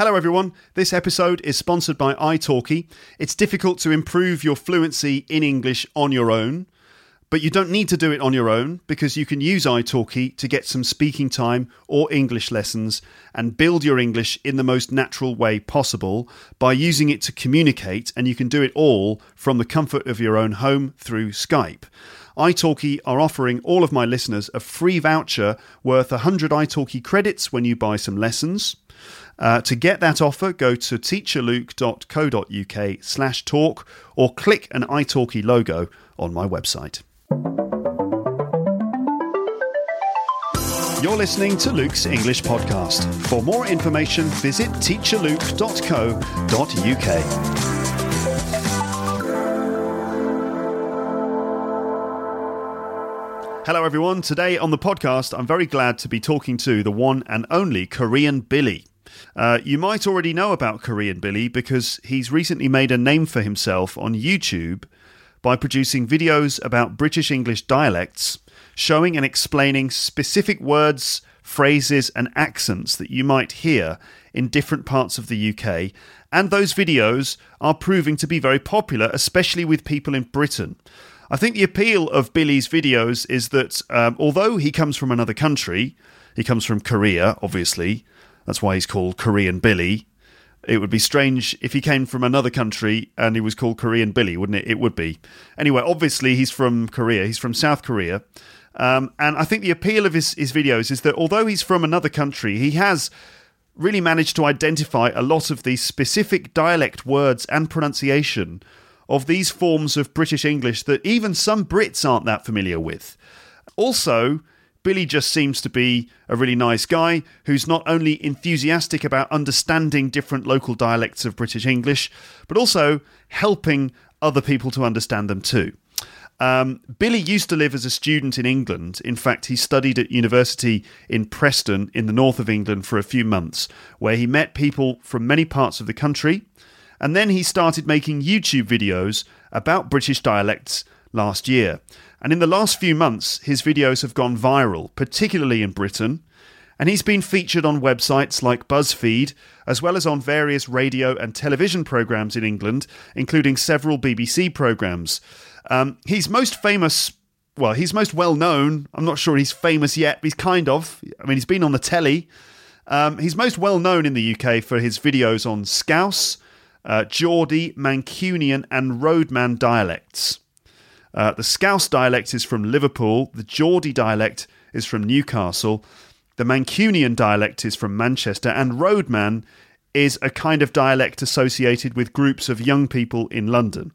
Hello, everyone. This episode is sponsored by italki. It's difficult to improve your fluency in English on your own, but you don't need to do it on your own because you can use italki to get some speaking time or English lessons and build your English in the most natural way possible by using it to communicate, and you can do it all from the comfort of your own home through Skype. italki are offering all of my listeners a free voucher worth 100 italki credits when you buy some lessons. Uh, to get that offer, go to teacherluke.co.uk slash talk or click an italki logo on my website. You're listening to Luke's English Podcast. For more information, visit teacherluke.co.uk. Hello, everyone. Today on the podcast, I'm very glad to be talking to the one and only Korean Billy. Uh, you might already know about Korean Billy because he's recently made a name for himself on YouTube by producing videos about British English dialects, showing and explaining specific words, phrases, and accents that you might hear in different parts of the UK. And those videos are proving to be very popular, especially with people in Britain. I think the appeal of Billy's videos is that um, although he comes from another country, he comes from Korea, obviously, that's why he's called Korean Billy. It would be strange if he came from another country and he was called Korean Billy, wouldn't it? It would be. Anyway, obviously, he's from Korea. He's from South Korea. Um, and I think the appeal of his, his videos is that although he's from another country, he has really managed to identify a lot of the specific dialect words and pronunciation of these forms of British English that even some Brits aren't that familiar with. Also, Billy just seems to be a really nice guy who's not only enthusiastic about understanding different local dialects of British English, but also helping other people to understand them too. Um, Billy used to live as a student in England. In fact, he studied at university in Preston in the north of England for a few months, where he met people from many parts of the country. And then he started making YouTube videos about British dialects last year. And in the last few months, his videos have gone viral, particularly in Britain. And he's been featured on websites like BuzzFeed, as well as on various radio and television programs in England, including several BBC programs. Um, he's most famous, well, he's most well known. I'm not sure he's famous yet, but he's kind of. I mean, he's been on the telly. Um, he's most well known in the UK for his videos on Scouse, uh, Geordie, Mancunian, and Roadman dialects. Uh, the Scouse dialect is from Liverpool, the Geordie dialect is from Newcastle, the Mancunian dialect is from Manchester, and Roadman is a kind of dialect associated with groups of young people in London.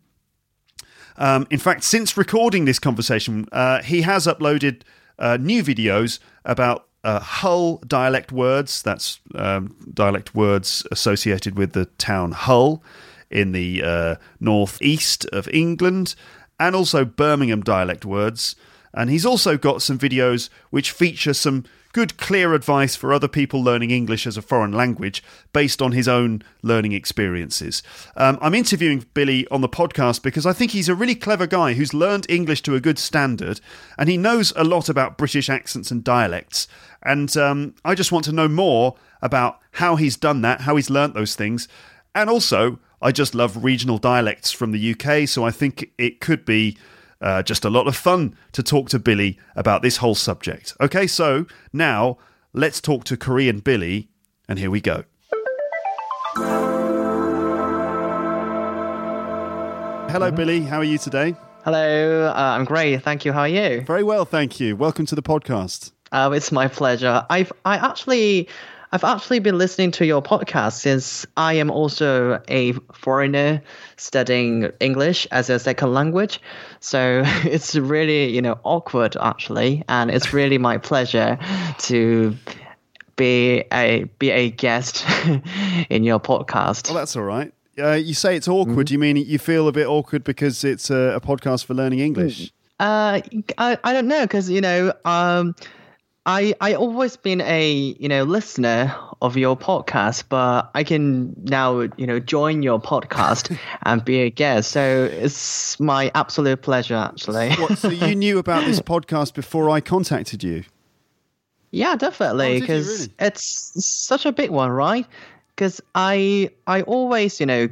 Um, in fact, since recording this conversation, uh, he has uploaded uh, new videos about uh, Hull dialect words. That's um, dialect words associated with the town Hull in the uh, northeast of England, and also Birmingham dialect words. And he's also got some videos which feature some good, clear advice for other people learning English as a foreign language based on his own learning experiences. Um, I'm interviewing Billy on the podcast because I think he's a really clever guy who's learned English to a good standard and he knows a lot about British accents and dialects. And um, I just want to know more about how he's done that, how he's learnt those things. And also, I just love regional dialects from the UK, so I think it could be uh, just a lot of fun to talk to Billy about this whole subject. Okay, so now let's talk to Korean Billy, and here we go. Hello, Billy. How are you today? Hello, uh, I'm great. Thank you. How are you? Very well, thank you. Welcome to the podcast. Uh, it's my pleasure. I've I actually I've actually been listening to your podcast since I am also a foreigner studying English as a second language. So it's really, you know, awkward actually, and it's really my pleasure to be a be a guest in your podcast. Well, that's all right. Uh, you say it's awkward. You mean you feel a bit awkward because it's a, a podcast for learning English? Uh, I, I don't know because you know um, I I always been a you know listener of your podcast, but I can now you know join your podcast and be a guest. So it's my absolute pleasure, actually. What, so you knew about this podcast before I contacted you? Yeah, Oh, definitely, because really? it's such a big one, right? Because I I always you know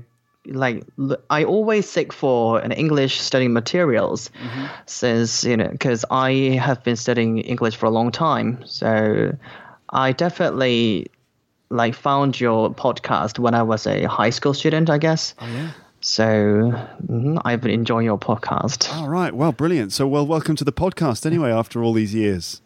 like I always seek for an English studying materials Mm-hmm. since you know because I have been studying English for a long time, so I definitely like found your podcast when I was a high school student, I guess. Oh yeah. So mhm, I've been enjoying your podcast. All right. Well, brilliant. So, well, welcome to the podcast. Anyway, after all these years.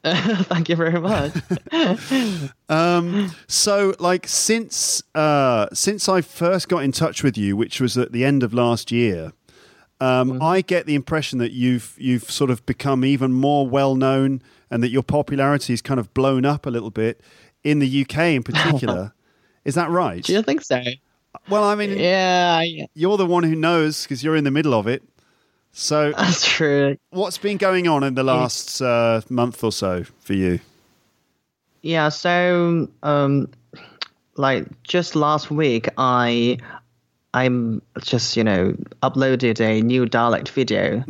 Thank you very much. Um, so, like, since uh, since I first got in touch with you, which was at the end of last year, um, I get the impression that you've you've sort of become even more well known, and that your popularity is kind of blown up a little bit in the UK in particular. is that right? Do you think so? Well, I mean, Yeah, yeah, you're the one who knows because you're in the middle of it. So, that's true. what's been going on in the last uh, month or so for you? Yeah, so um like just last week I I'm just, you know, uploaded a new dialect video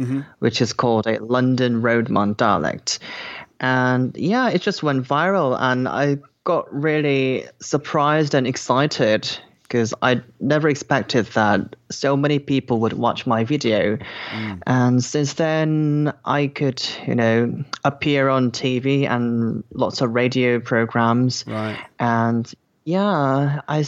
which is called a London Roadman dialect. And yeah, it just went viral and I got really surprised and excited because I never expected that so many people would watch my video. Mm. And since then, I could, you know, appear on TV and lots of radio programs. Right. And yeah, I,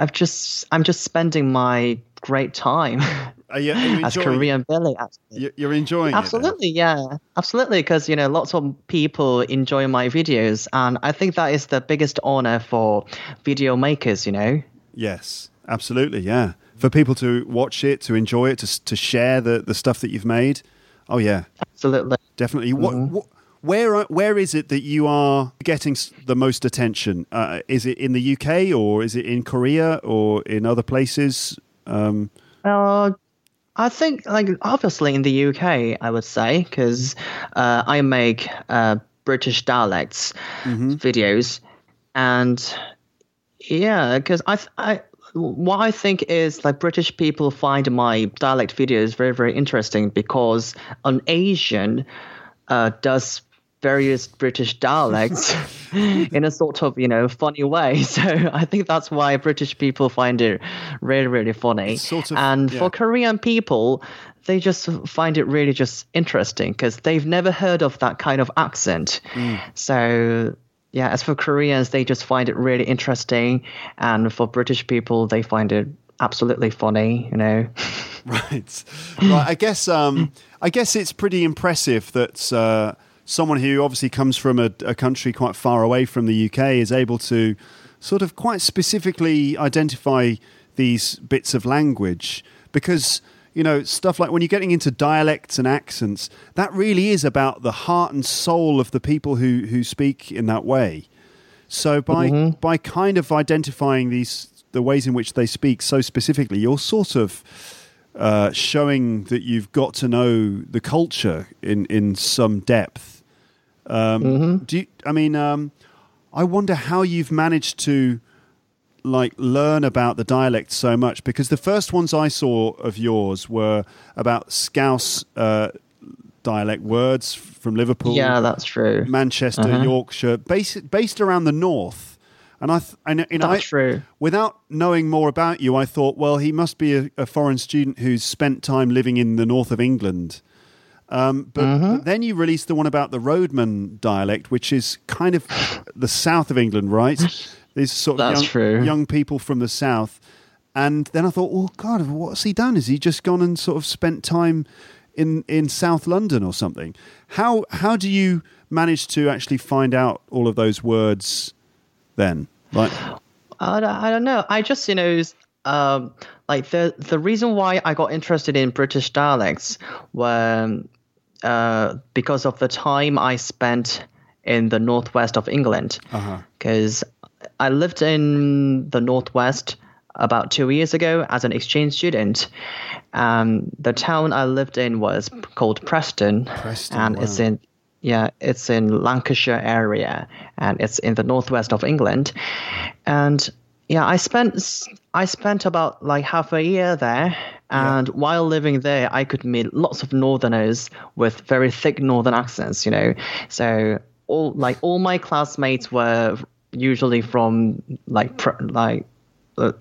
have just, I'm just spending my great time Are you, are you as? Korean Billy. Actually. you- You're enjoying it. Absolutely, yeah, absolutely. Because you know, lots of people enjoy my videos, and I think that is the biggest honor for video makers. You know. Yes, absolutely. Yeah, for people to watch it, to enjoy it, to to share the the stuff that you've made. Oh yeah, Absolutely. definitely. What, what where are- where is it that you are getting the most attention? Uh, is it in the UK or is it in Korea or in other places? Um, Uh, I think, like, obviously in the UK, I would say, because uh, I make uh, British dialects videos, and yeah, because I, I, what I think is like British people find my dialect videos very, very interesting because an Asian uh, does various British dialects in a sort of you know funny way. So I think that's why British people find it really really funny. Sort of- and yeah. for Korean people, they just find it really just interesting because they've never heard of that kind of accent. Mm. So yeah, as for Koreans, they just find it really interesting, and for British people, they find it absolutely funny. You know. right, right. I guess um, I guess it's pretty impressive that uh, someone who obviously comes from a, a country quite far away from the UK is able to sort of quite specifically identify these bits of language because you know stuff like when you're getting into dialects and accents that really is about the heart and soul of the people who who speak in that way so by by kind of identifying these the ways in which they speak so specifically, you're sort of uh, showing that you've got to know the culture in in some depth. Um, Do you, I mean? Um, I wonder how you've managed to like learn about the dialect so much because the first ones I saw of yours were about Scouse uh, dialect words from Liverpool. Yeah, that's true. Manchester, Uh-huh. Yorkshire, based based around the north. And I, th- and, know, That's I- true. Without knowing more about you, I thought, well, he must be a, a foreign student who's spent time living in the north of England. Um, but, Mm-hmm. but then you released the one about the Roadman dialect, which is kind of the south of England, right? These sort of That's young, true. young people from the south. And then I thought, well, God, what's he done? Has he just gone and sort of spent time in in South London or something? How how do you manage to actually find out all of those words then? Like, I don't, I don't know. I just, you know, um, like the the reason why I got interested in British dialects were uh, because of the time I spent in the northwest of England. Because I lived in the northwest about two years ago as an exchange student. Um, the town I lived in was called Preston, Preston, and it's in yeah, it's in Lancashire area, and it's in the northwest of England. And yeah, I spent I spent about like half a year there, and while living there, I could meet lots of Northerners with very thick Northern accents. You know, so all like all my classmates were usually from like like uh,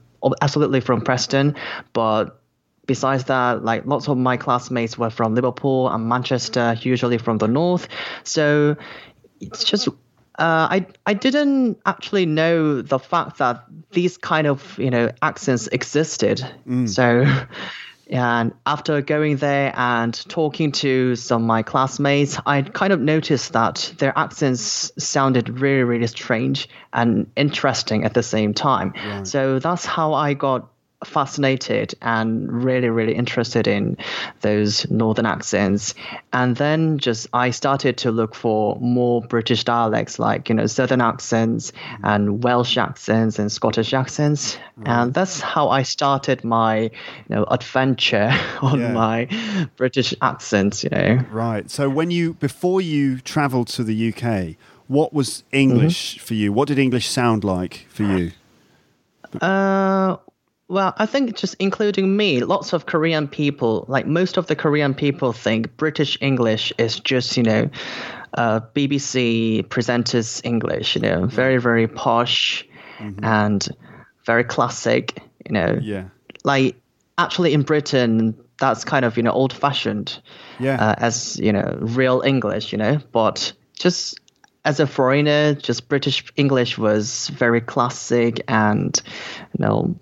absolutely from Preston, but besides that, like lots of my classmates were from Liverpool and Manchester, usually from the north. So it's just uh, I I didn't actually know the fact that these kind of you know accents existed. So. And after going there and talking to some of my classmates, I kind of noticed that their accents sounded really, really strange and interesting at the same time. So that's how I got fascinated and really really interested in those northern accents and then just i started to look for more british dialects like you know southern accents and welsh accents and scottish accents and that's how i started my you know adventure on Yeah. my british accents you know Right. So when you before you travelled to the UK, what was English Mm-hmm. for you? What did English sound like for you? Uh, well, I think just including me, lots of Korean people, like most of the Korean people think British English is just, you know, uh, BBC presenters English, you know, very, very posh and very classic, you know. Yeah. Like, actually in Britain, that's kind of, you know, old fashioned Yeah. uh, as, you know, real English, you know, but just as a foreigner, just British English was very classic and, you know,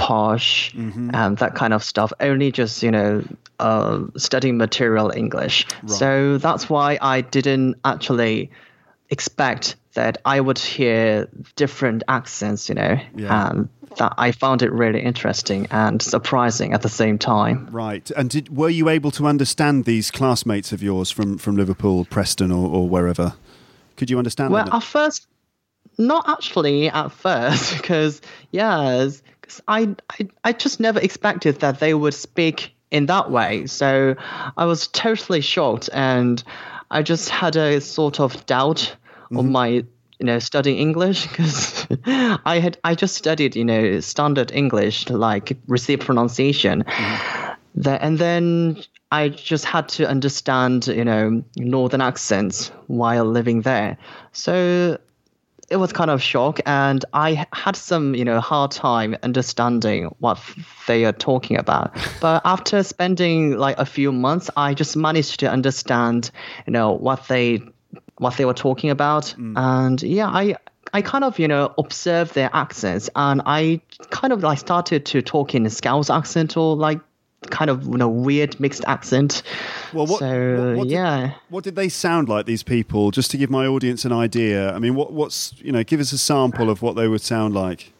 posh and that kind of stuff. Only just, you know, uh, studying material English. So that's why I didn't actually expect that I would hear different accents, you know, Yeah. and that I found it really interesting and surprising at the same time. Right. And did were you able to understand these classmates of yours from from Liverpool, Preston, or, or wherever? Could you understand Well, them? at first, not actually at first, because yes, I, I I just never expected that they would speak in that way. So I was totally shocked, and I just had a sort of doubt on mm-hmm. my you know studying English because I had I just studied you know standard English like received pronunciation. Mm-hmm. The, and then I just had to understand, you know, northern accents while living there. So it was kind of shock, and I had some, you know, hard time understanding what they are talking about. But after spending like a few months, I just managed to understand, you know, what they what they were talking about, mm. and yeah, I. I kind of, you know, observed their accents, and I kind of like started to talk in a Scouse accent or like kind of you know weird mixed accent. Well, what, so what, what did, yeah. what did they sound like? These people, just to give my audience an idea. I mean, what, what's you know, give us a sample of what they would sound like.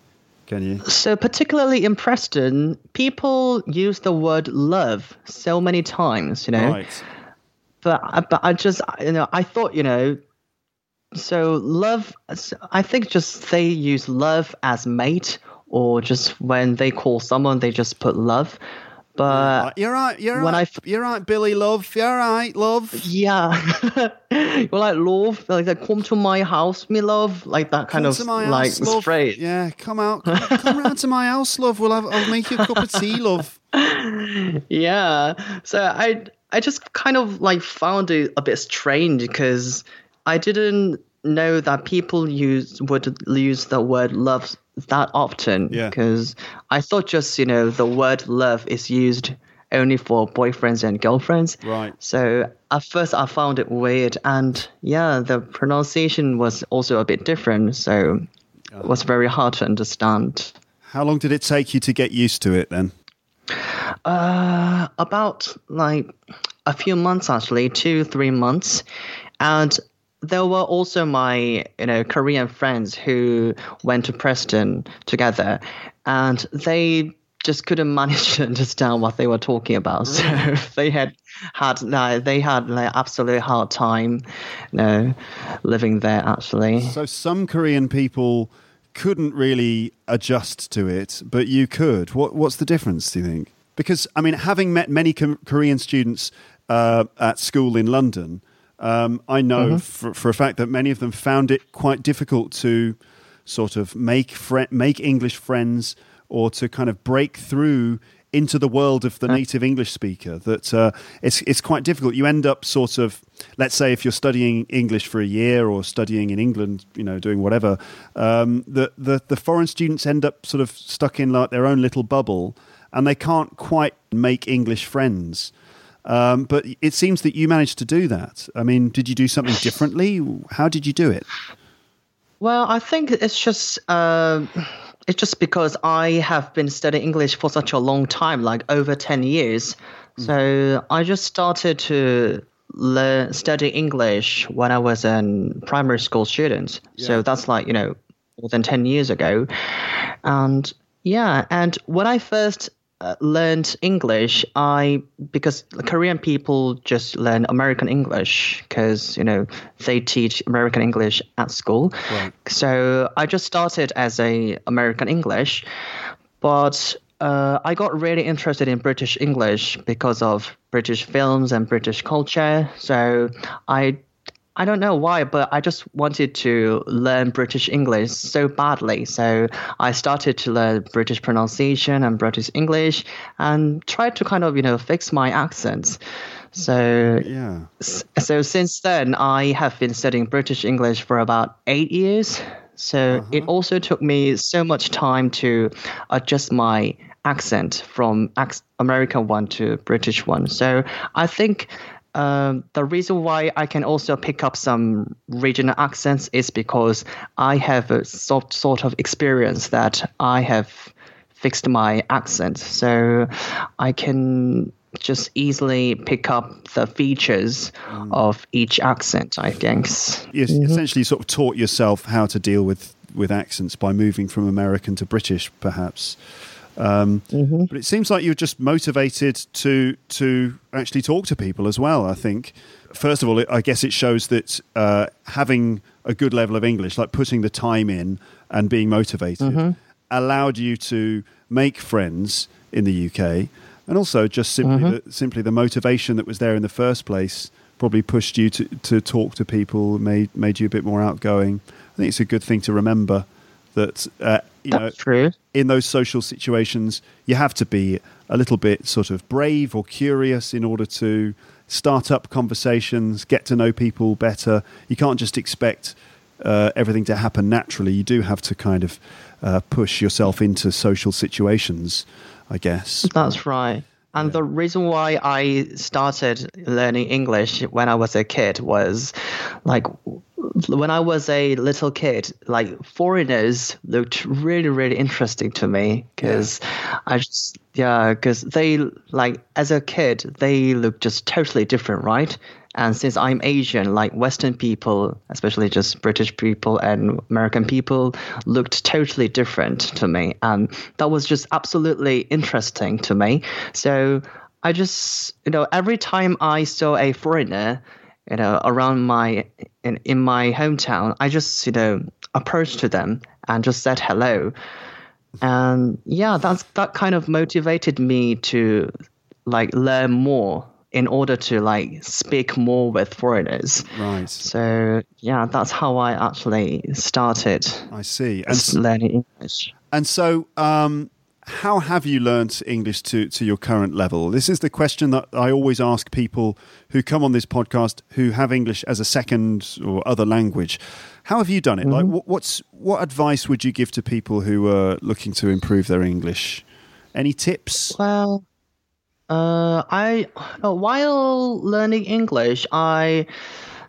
Can you? So particularly in Preston, people use the word love so many times, you know. Right. But but I just you know I thought you know. So love, I think just they use love as mate, or just when they call someone, they just put love. But you're right. You're when right. I You're right, Billy. Love. You're right, love. yeah, you're like love, like they come to my house, me love, like that kind Come of like house, love. phrase. Yeah, come out. Come, come round to my house, love. We'll have. I'll make you a cup of tea, love. Yeah. So I I just kind of like found it a bit strange because I didn't know that people use would use the word love that often. Yeah. Because I thought just you know the word love is used only for boyfriends and girlfriends. Right. So at first I found it weird, and yeah, the pronunciation was also a bit different. So it was very hard to understand. How long did it take you to get used to it then? Uh, about like a few months actually, two three months, and there were also my you know Korean friends who went to Preston together, and they just couldn't manage to understand what they were talking about. So they had had like, they had like absolute hard time, you know, living there actually. So some Korean people couldn't really adjust to it, but you could. What what's the difference? Do you think? Because I mean, having met many Korean students uh, at school in London, um, I know Mm-hmm. for, for a fact that many of them found it quite difficult to sort of make make English friends or to kind of break through into the world of the native English speaker. That uh, it's it's quite difficult. You end up sort of, let's say, if you're studying English for a year or studying in England, you know, doing whatever, um, the, the the foreign students end up sort of stuck in like their own little bubble, and they can't quite make English friends. Um, but it seems that you managed to do that. I mean, did you do something differently? How did you do it? Well, I think it's just uh, it's just because I have been studying English for such a long time, like over ten years. So I just started to learn study English when I was a primary school student. So that's like you know more than ten years ago, and yeah, and when I first uh, learned English, I because Korean people just learn American English because you know they teach American English at school. So I just started as a American English, but uh, I got really interested in British English because of British films and British culture. So I I don't know why, but I just wanted to learn British English so badly. So I started to learn British pronunciation and British English and tried to kind of, you know, fix my accents. So Yeah. so since then, I have been studying British English for about eight years. So uh-huh. it also took me so much time to adjust my accent from American one to British one. So I think um, the reason why I can also pick up some regional accents is because I have a sort sort of experience that I have fixed my accent, so I can just easily pick up the features of each accent. I guess. you essentially sort of taught yourself how to deal with with accents by moving from American to British, perhaps. Um, But it seems like you're just motivated to to actually talk to people as well. I think. First of all, it, I guess it shows that uh, having a good level of English, like putting the time in and being motivated, allowed you to make friends in the UK, and also just simply the, simply the motivation that was there in the first place probably pushed you to, to talk to people, made made you a bit more outgoing. I think it's a good thing to remember that uh, you know true. in those social situations you have to be a little bit sort of brave or curious in order to start up conversations, get to know people better. You can't just expect uh, everything to happen naturally. You do have to kind of uh, push yourself into social situations, I guess. That's right. And the reason why I started learning English when I was a kid was like when I was a little kid, like foreigners looked really, really interesting to me because I just, yeah, because they, like, as a kid, they look just totally different, right? And since I'm Asian, like Western people, especially just British people and American people, looked totally different to me. And that was just absolutely interesting to me. So I just, you know, every time I saw a foreigner, you know, around my, in, in my hometown, I just, you know, approached to them and just said hello. And yeah, that's, that kind of motivated me to like learn more in order to like speak more with foreigners. Right. So yeah, that's how I actually started I see. And, s- learning English. and so, um, how have you learnt English to, to your current level? This is the question that I always ask people who come on this podcast who have English as a second or other language. How have you done it? Like, what, what's what advice would you give to people who are looking to improve their English? Any tips? Well, uh, I uh, while learning English, I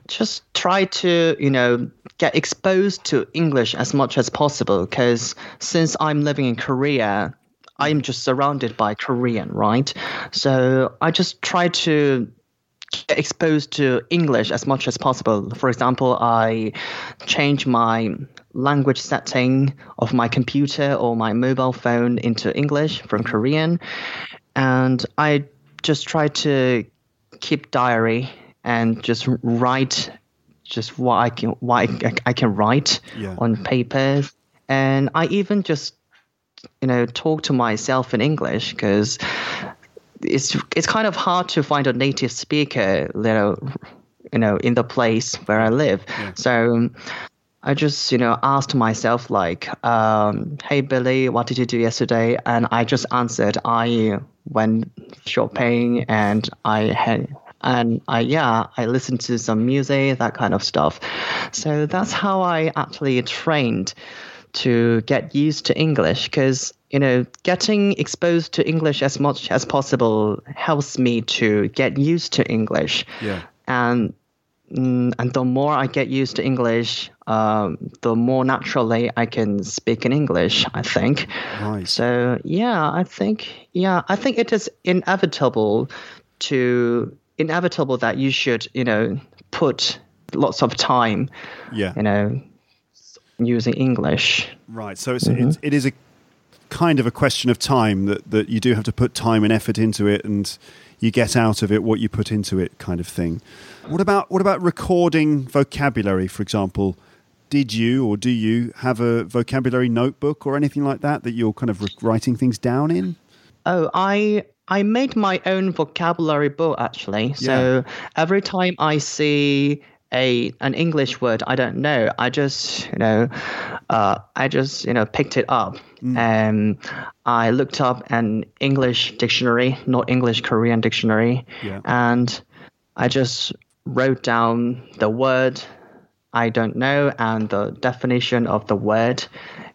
just try to you know get exposed to English as much as possible because since I'm living in Korea, I'm just surrounded by Korean, right? So I just try to get exposed to English as much as possible. For example, I change my language setting of my computer or my mobile phone into English from Korean, and I just try to keep diary and just write just what I can what I, I can write Yeah. on papers, and I even just you know talk to myself in English because it's it's kind of hard to find a native speaker you know you know in the place where I live. So I just you know asked myself like, um, "Hey Billy, what did you do yesterday?" And I just answered, "I went shopping and I had." And I yeah, I listened to some music, that kind of stuff. So that's how I actually trained to get used to English because you know getting exposed to English as much as possible helps me to get used to English. Yeah. And mm, and the more I get used to English, um, the more naturally I can speak in English. I think. Right. So yeah, I think yeah, I think it is inevitable to inevitable that you should you know put lots of time Yeah. you know using English. Right. So it's, it's it is a kind of a question of time that that you do have to put time and effort into it, and you get out of it what you put into it, kind of thing. What about what about recording vocabulary, for example? Did you or do you have a vocabulary notebook or anything like that that you're kind of writing things down in? Oh, I I made my own vocabulary book actually. So every time I see a an English word I don't know, I just you know, uh, I just you know picked it up. And I looked up an English dictionary, not English Korean dictionary, Yeah. and I just wrote down the word I don't know and the definition of the word,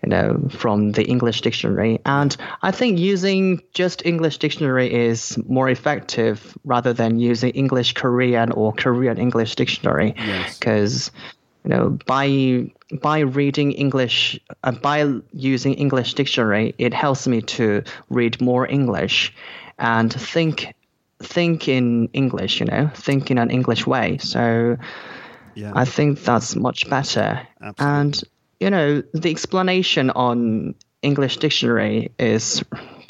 you know, from the English dictionary. And I think using just English dictionary is more effective rather than using English Korean or Korean English dictionary. Yes. Because you know, by by reading English, uh, by using English dictionary, it helps me to read more English and think think in English. You know, think in an English way. So. Yeah. I think that's much better. Absolutely. And you know, the explanation on English dictionary is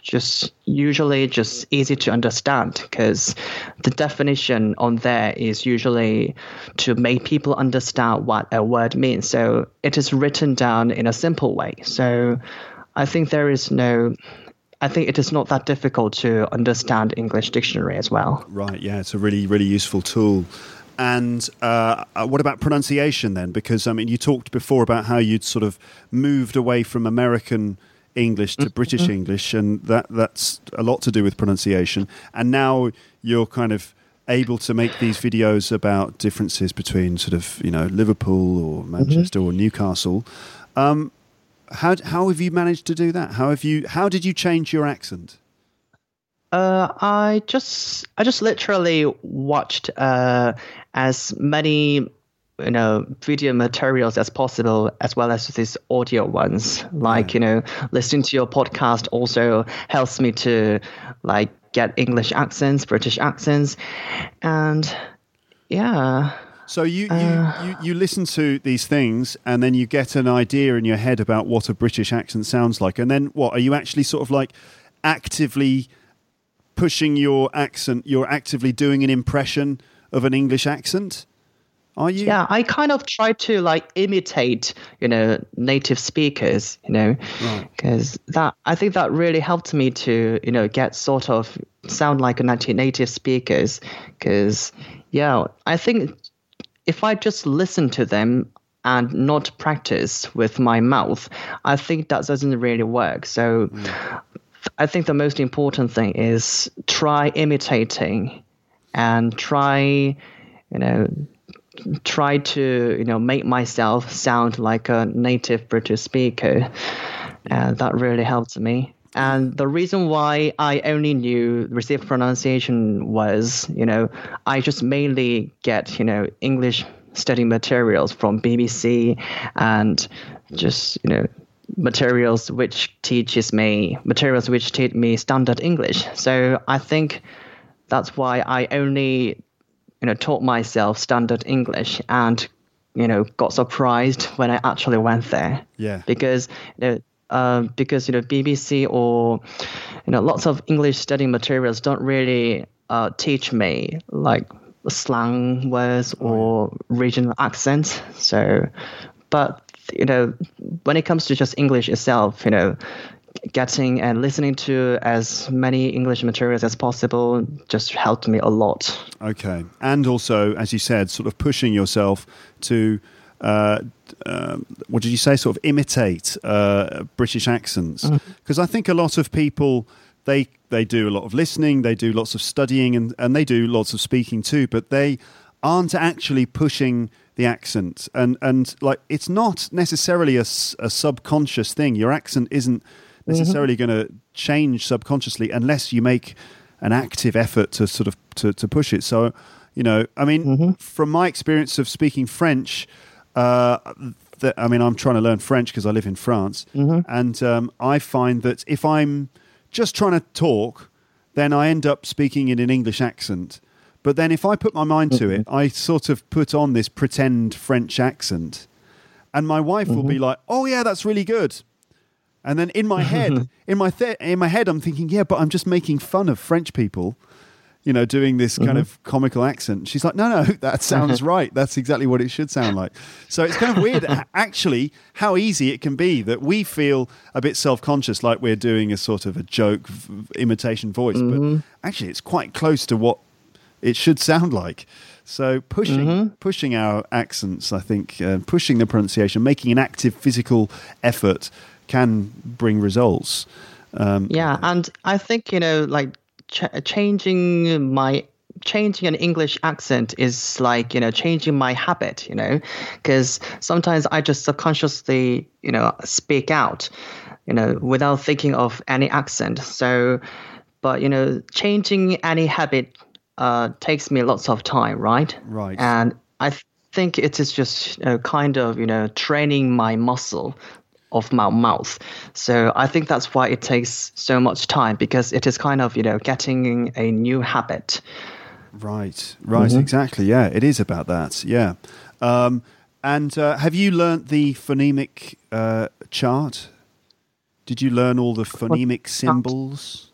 just usually just easy to understand because the definition on there is usually to make people understand what a word means. So it is written down in a simple way. So I think there is no I think it is not that difficult to understand English dictionary as well. Right. Yeah, it's a really, really useful tool. And uh, uh, what about pronunciation then? Because I mean, you talked before about how you'd sort of moved away from American English to British English, and that that's a lot to do with pronunciation. And now you're kind of able to make these videos about differences between sort of you know Liverpool or Manchester or Newcastle. Um, how how have you managed to do that? How have you? How did you change your accent? Uh, I just I just literally watched uh, as many you know video materials as possible as well as these audio ones. Like you know, listening to your podcast also helps me to like get English accents, British accents, and yeah. So you, you, you, you listen to these things and then you get an idea in your head about what a British accent sounds like. And then what? Are you actually sort of like actively pushing your accent? You're actively doing an impression of an English accent? Are you? Yeah, I kind of try to like imitate, you know, native speakers, you know, because that I think that really helped me to, you know, get sort of sound like a native speakers. Because yeah, I think if I just listen to them and not practice with my mouth, I think that doesn't really work. So mm. I think the most important thing is try imitating and try, you know, try to you know make myself sound like a native British speaker, and that really helped me. And the reason why I only knew received pronunciation was, you know, I just mainly get, you know, English study materials from BBC and just, you know, materials which teaches me materials which teach me standard English. So I think that's why I only you know taught myself standard English and you know got surprised when I actually went there. Yeah. Because you know. Um, because you know BBC or you know lots of English study materials don't really uh, teach me like slang words or regional accents. So, but you know, when it comes to just English itself, you know, getting and listening to as many English materials as possible just helped me a lot. Okay, and also, as you said, sort of pushing yourself to. Uh, uh, what did you say? Sort of imitate uh, British accents, because I think a lot of people they they do a lot of listening, they do lots of studying, and and they do lots of speaking too, but they aren't actually pushing the accent, and and like it's not necessarily a, a subconscious thing. Your accent isn't necessarily going to change subconsciously unless you make an active effort to sort of to, to push it. So, you know, I mean, from my experience of speaking French, uh, that I mean, I'm trying to learn French because I live in France, and um, I find that if I'm just trying to talk, then I end up speaking in an English accent. But then if I put my mind to it, mm-hmm. I sort of put on this pretend French accent, and my wife will be mm-hmm. like, "Oh yeah, that's really good." And then in my head, in my th- in my head, I'm thinking, yeah, but I'm just making fun of French people, you know, doing this kind of mm-hmm. comical accent. She's like, no, no, that sounds right. That's exactly what it should sound like. So it's kind of weird, actually, how easy it can be that we feel a bit self conscious, like we're doing a sort of a joke v- imitation voice, but actually, it's quite close to what it should sound like. So pushing pushing our accents, I think, uh, pushing the pronunciation, making an active physical effort can bring results. Um, Yeah, and I think you know, like ch- changing my changing an English accent is like you know changing my habit. You know, because sometimes I just subconsciously you know speak out, you know, without thinking of any accent. So, but you know, changing any habit uh, takes me lots of time, right? Right. And I th- think it is just uh, kind of you know training my muscle of my mouth. So I think that's why it takes so much time because it is kind of you know getting a new habit. Right, right, exactly. Yeah, it is about that. Yeah. Um, and uh, have you learnt the phonemic uh, chart? Did you learn all the phonemic symbols?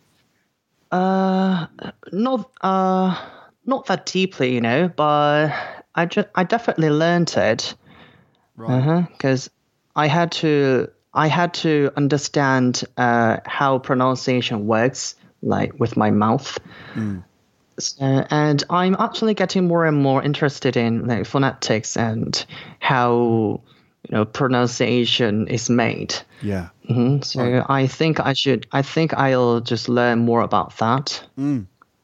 Uh, not uh, not that deeply, you know, but I just I definitely learned it. Right. because I had to I had to understand uh, how pronunciation works, like with my mouth. So, and I'm actually getting more and more interested in like phonetics and how you know pronunciation is made. Yeah. Mhm. So I think I should. I think I'll just learn more about that.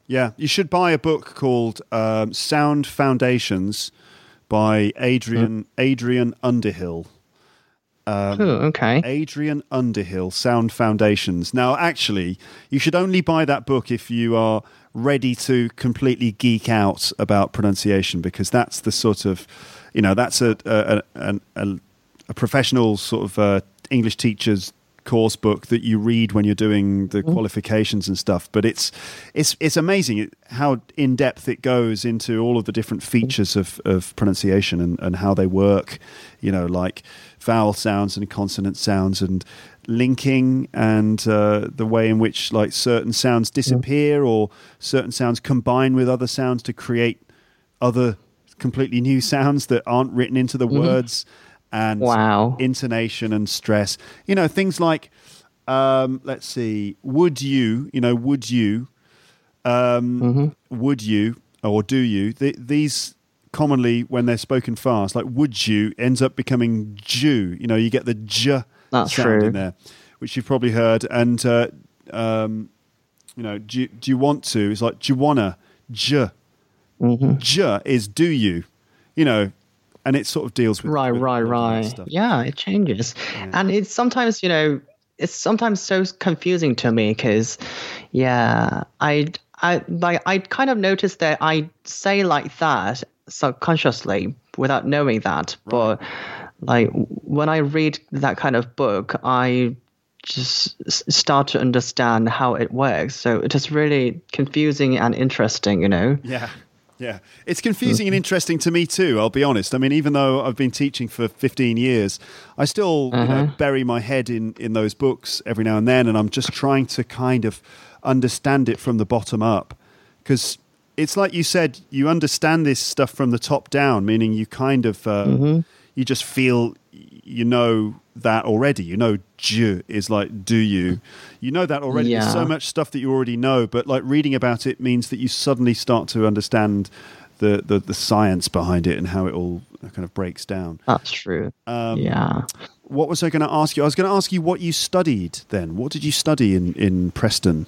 Yeah, you should buy a book called um, Sound Foundations by Adrian Adrian Underhill. oh, okay. Adrian Underhill, Sound Foundations. Now, actually, you should only buy that book if you are ready to completely geek out about pronunciation, because that's the sort of, you know, that's a a, a, a, a professional sort of uh, English teacher's course book that you read when you're doing the qualifications and stuff. But it's it's it's amazing how in depth it goes into all of the different features of, of pronunciation and, and how they work. You know, like vowel sounds and consonant sounds and linking and uh, the way in which like certain sounds disappear or certain sounds combine with other sounds to create other completely new sounds that aren't written into the words and Wow. intonation and stress. You know, things like, um, let's see, would you, you know, would you, um, would you, or do you, th- these commonly, when they're spoken fast, like would you ends up becoming Jew. You know, you get the J That's sound true. in there, which you've probably heard. And, uh, um, you know, do, you- do you want to? It's like, do you wanna? J. J is do you? You know, and it sort of deals with right with right a lot of that right. yeah it changes. And it's sometimes you know it's sometimes so confusing to me because yeah i i like i kind of noticed that i say like that subconsciously without knowing that. But like when i read that kind of book i just start to understand how it works. So it is really confusing and interesting you know? Yeah, Yeah, it's confusing and mm-hmm. interesting to me too. I'll be honest. I mean, even though I've been teaching for 15 years, I still you know, mm-hmm. bury my head in in those books every now and then, and I'm just trying to kind of understand it from the bottom up because it's like you said, you understand this stuff from the top down, meaning you kind of uh, mm-hmm. you just feel you know that already. You know, je is like do you. You know that already. There's so much stuff that you already know, but like reading about it means that you suddenly start to understand the the, the science behind it and how it all kind of breaks down. That's true. Um, yeah. What was I going to ask you? I was going to ask you what you studied then. What did you study in in Preston?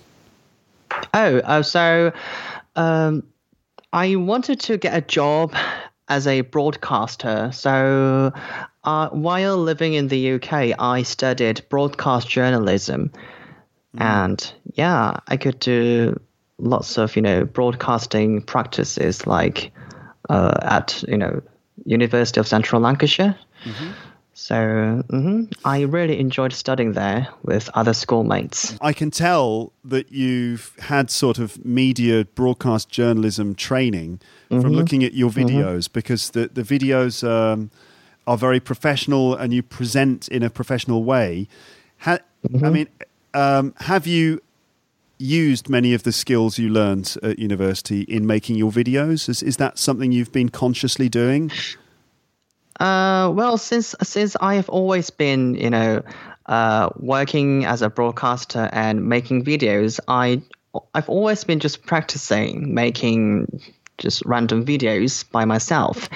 Oh, uh, so um, I wanted to get a job as a broadcaster. So uh, while living in the UK, I studied broadcast journalism, and yeah, I could do lots of you know broadcasting practices like uh, at you know University of Central Lancashire. So mhm, I really enjoyed studying there with other schoolmates. I can tell that you've had sort of media broadcast journalism training from looking at your videos because the, the videos um, are very professional and you present in a professional way. Ha- I mean, um, have you used many of the skills you learned at university in making your videos? Is, is that something you've been consciously doing? Uh, well, since since I have always been, you know, uh, working as a broadcaster and making videos, I I've always been just practicing making just random videos by myself,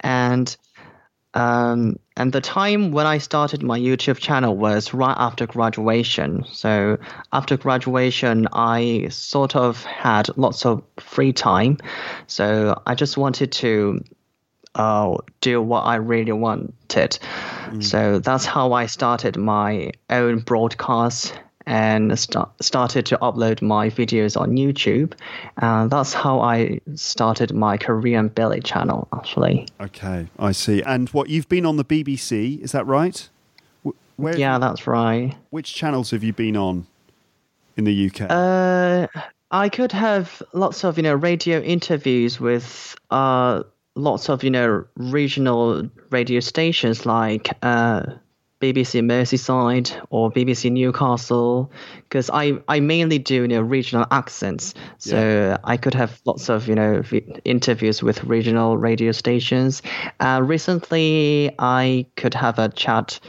and um, and the time when I started my YouTube channel was right after graduation. So after graduation, I sort of had lots of free time, so I just wanted to uh, do what I really wanted. So that's how I started my own broadcast and sta- started to upload my videos on YouTube. And that's how I started my Korean Billy channel, actually. Okay, I see. And what you've been on the BBC, is that right? Where, Yeah, that's right. Which channels have you been on in the UK? Uh, I could have lots of you know radio interviews with uh lots of you know regional radio stations like uh BBC Merseyside or BBC Newcastle because I I mainly do you know regional accents so I could have lots of you know vi- interviews with regional radio stations. Uh, recently I could have a chat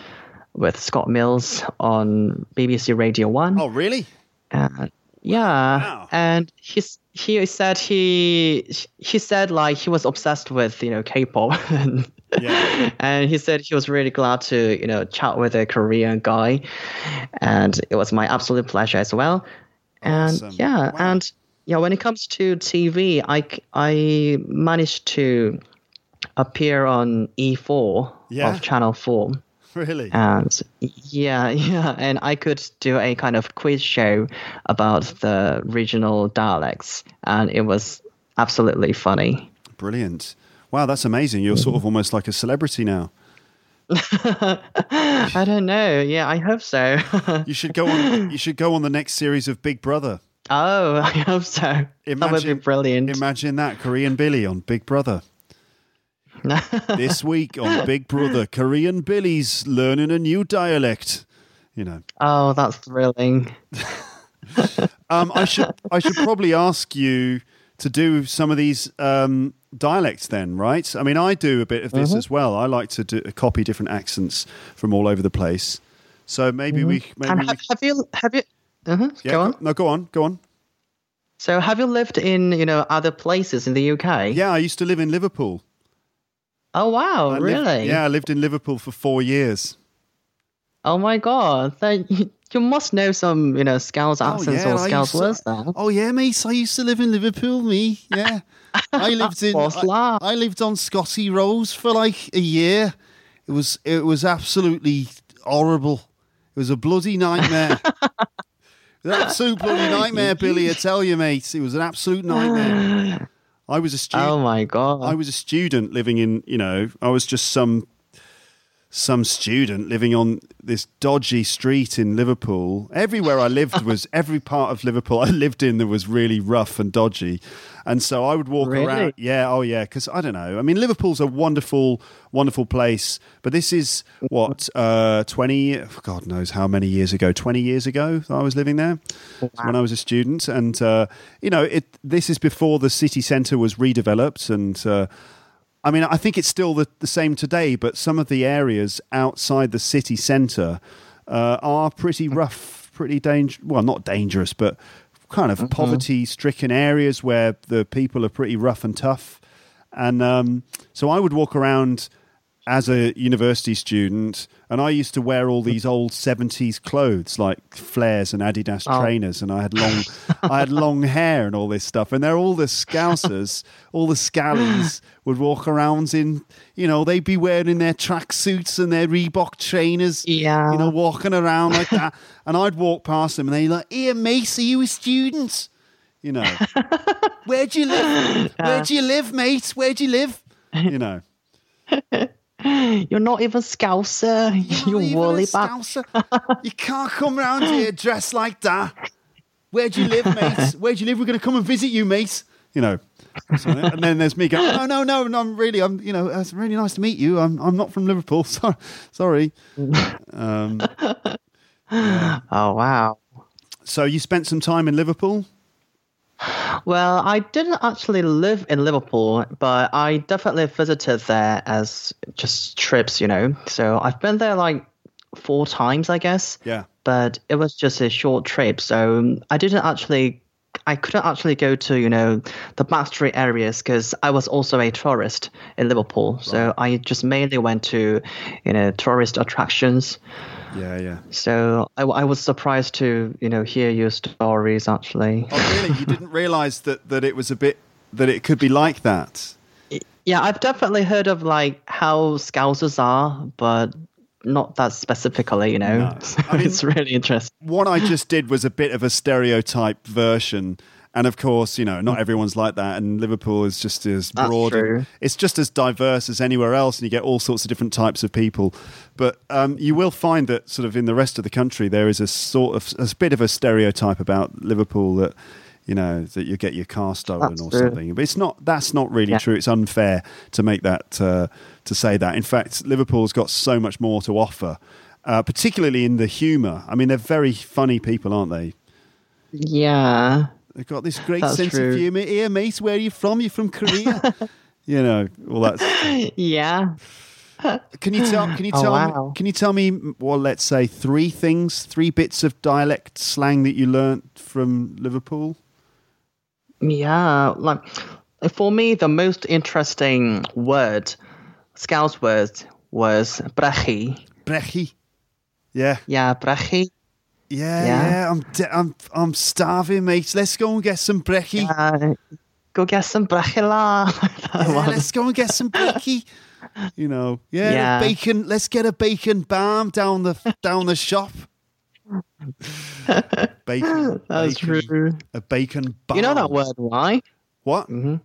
with Scott Mills on BBC Radio One. oh, really? Uh, yeah, Wow. and he's he said he he said like he was obsessed with you know K-pop, and, Yeah. and he said he was really glad to you know chat with a Korean guy, and it was my absolute pleasure as well. And Awesome. yeah, Wow. and yeah, when it comes to TV, I I managed to appear on E4 Yeah. of Channel Four. Really? And yeah, yeah, and I could do a kind of quiz show about the regional dialects, and it was absolutely funny. Brilliant. Wow, that's amazing. You're sort of almost like a celebrity now. I don't know. Yeah, I hope so. You should go on you should go on the next series of Big Brother. oh, I hope so. that would be Imagine- brilliant. Imagine that Korean Billy on Big Brother. this week on Big Brother, Korean Billy's learning a new dialect. You know. oh, that's thrilling. Um, I should I should probably ask you to do some of these um, dialects then, right? I mean, I do a bit of this as well. I like to do, copy different accents from all over the place. So maybe we maybe And we, have, have you have you? uh yeah, go on. No, go on, go on. So, have you lived in you know other places in the UK? Yeah, I used to live in Liverpool. Oh wow, I lived- really? yeah, I lived in Liverpool for four years. Oh my god, that, you, must know some you know Scouse oh, accents Oh, yeah, or Scouse words then. Oh yeah, mate. I used to live in Liverpool. Me, yeah. I lived in. I. I lived on Scotty Road for like a year. It was it was absolutely horrible. It was a bloody nightmare. an absolute bloody nightmare, Billy. I tell you, mate. It was an absolute nightmare. I was a student. Oh my god. I was a student living in. You know, I was just some some student living on this dodgy street in Liverpool. Everywhere I lived was every part of Liverpool I lived in that was really rough and dodgy. And so I would walk Really? around. Yeah, oh yeah, because I don't know. I mean, Liverpool's a wonderful, wonderful place, but this is what uh, twenty, God knows how many years ago. Twenty years ago, I was living there It's when I was a student, and uh, you know, it. This is before the city centre was redeveloped, and uh, I mean, I think it's still the, the same today, but some of the areas outside the city centre uh, are pretty rough, pretty dangerous. Well, not dangerous, but kind of poverty stricken areas where the people are pretty rough and tough. And um, so I would walk around as a university student, and I used to wear all these old seventies clothes like flares and Adidas Oh. trainers, and I had long, I had long hair and all this stuff. And they're all the scousers, all the scallies would walk around in, you know, they'd be wearing their tracksuits and their Reebok trainers, Yeah. you know, walking around like that. And I'd walk past them, and they'd like, "Here, Mace, are you a student?" You know, where do you live? Where do you live, mate? Where do you live? You know. You're not even Scouser. Not You even a woolly. Scouser. you can't come round here dressed like that. Where'd you live, mate? Where'd you live? We're going to come and visit you, mate. You know. And then there's me going, no, no, no, no, I'm really, I'm, you know, it's really nice to meet you. I'm, I'm not from Liverpool. Sorry. Sorry. Um, Oh wow. so you spent some time in Liverpool? Well, I didn't actually live in Liverpool, but I definitely visited there as just trips, you know. So I've been there like four times, I guess. Yeah. But it was just a short trip, so um, I didn't actually. I couldn't actually go to, you know, the backstreet areas because I was also a tourist in Liverpool. So I just mainly went to, you know, tourist attractions. Yeah, yeah. So I, I was surprised to, you know, hear your stories actually. Oh, really? You didn't realise that, that it was a bit, that it could be like that? Yeah, I've definitely heard of like how Scousers are, but not that specifically, you know. No. I mean- it's really interesting. what I just did was a bit of a stereotype version. And of course, you know, not everyone's like that. And Liverpool is just as broad. true. It's just as diverse as anywhere else. And you get all sorts of different types of people. But um, you will find that sort of in the rest of the country, there is a sort of a bit of a stereotype about Liverpool that, you know, that you get your car stolen That's or true. something. But it's not, that's not really Yeah. true. It's unfair to make that, uh, to say that. In fact, Liverpool's got so much more to offer. Uh, particularly in the humour. I mean, they're very funny people, aren't they? Yeah. They've got this great That's sense true. of humour. Here, mate, where are you from? You're from Korea. you know, all that. Yeah. Can you tell? Can you Oh, tell? wow. me, can you tell me? Well, let's say three things, three bits of dialect slang that you learnt from Liverpool. Yeah. Like for me the most interesting word, Scouse word was brechi. Brechi. Yeah, Yeah, brechi. Yeah, Yeah. yeah. I'm, de- I'm, I'm starving, mate. Let's go and get some brechi. Uh, go get some brechi la. Yeah, let's go and get some brechi. You know, yeah, Yeah. bacon. Let's get a bacon barm down the down the shop. Bacon. That's bacon, true. A bacon barm. You know that word, right? What? You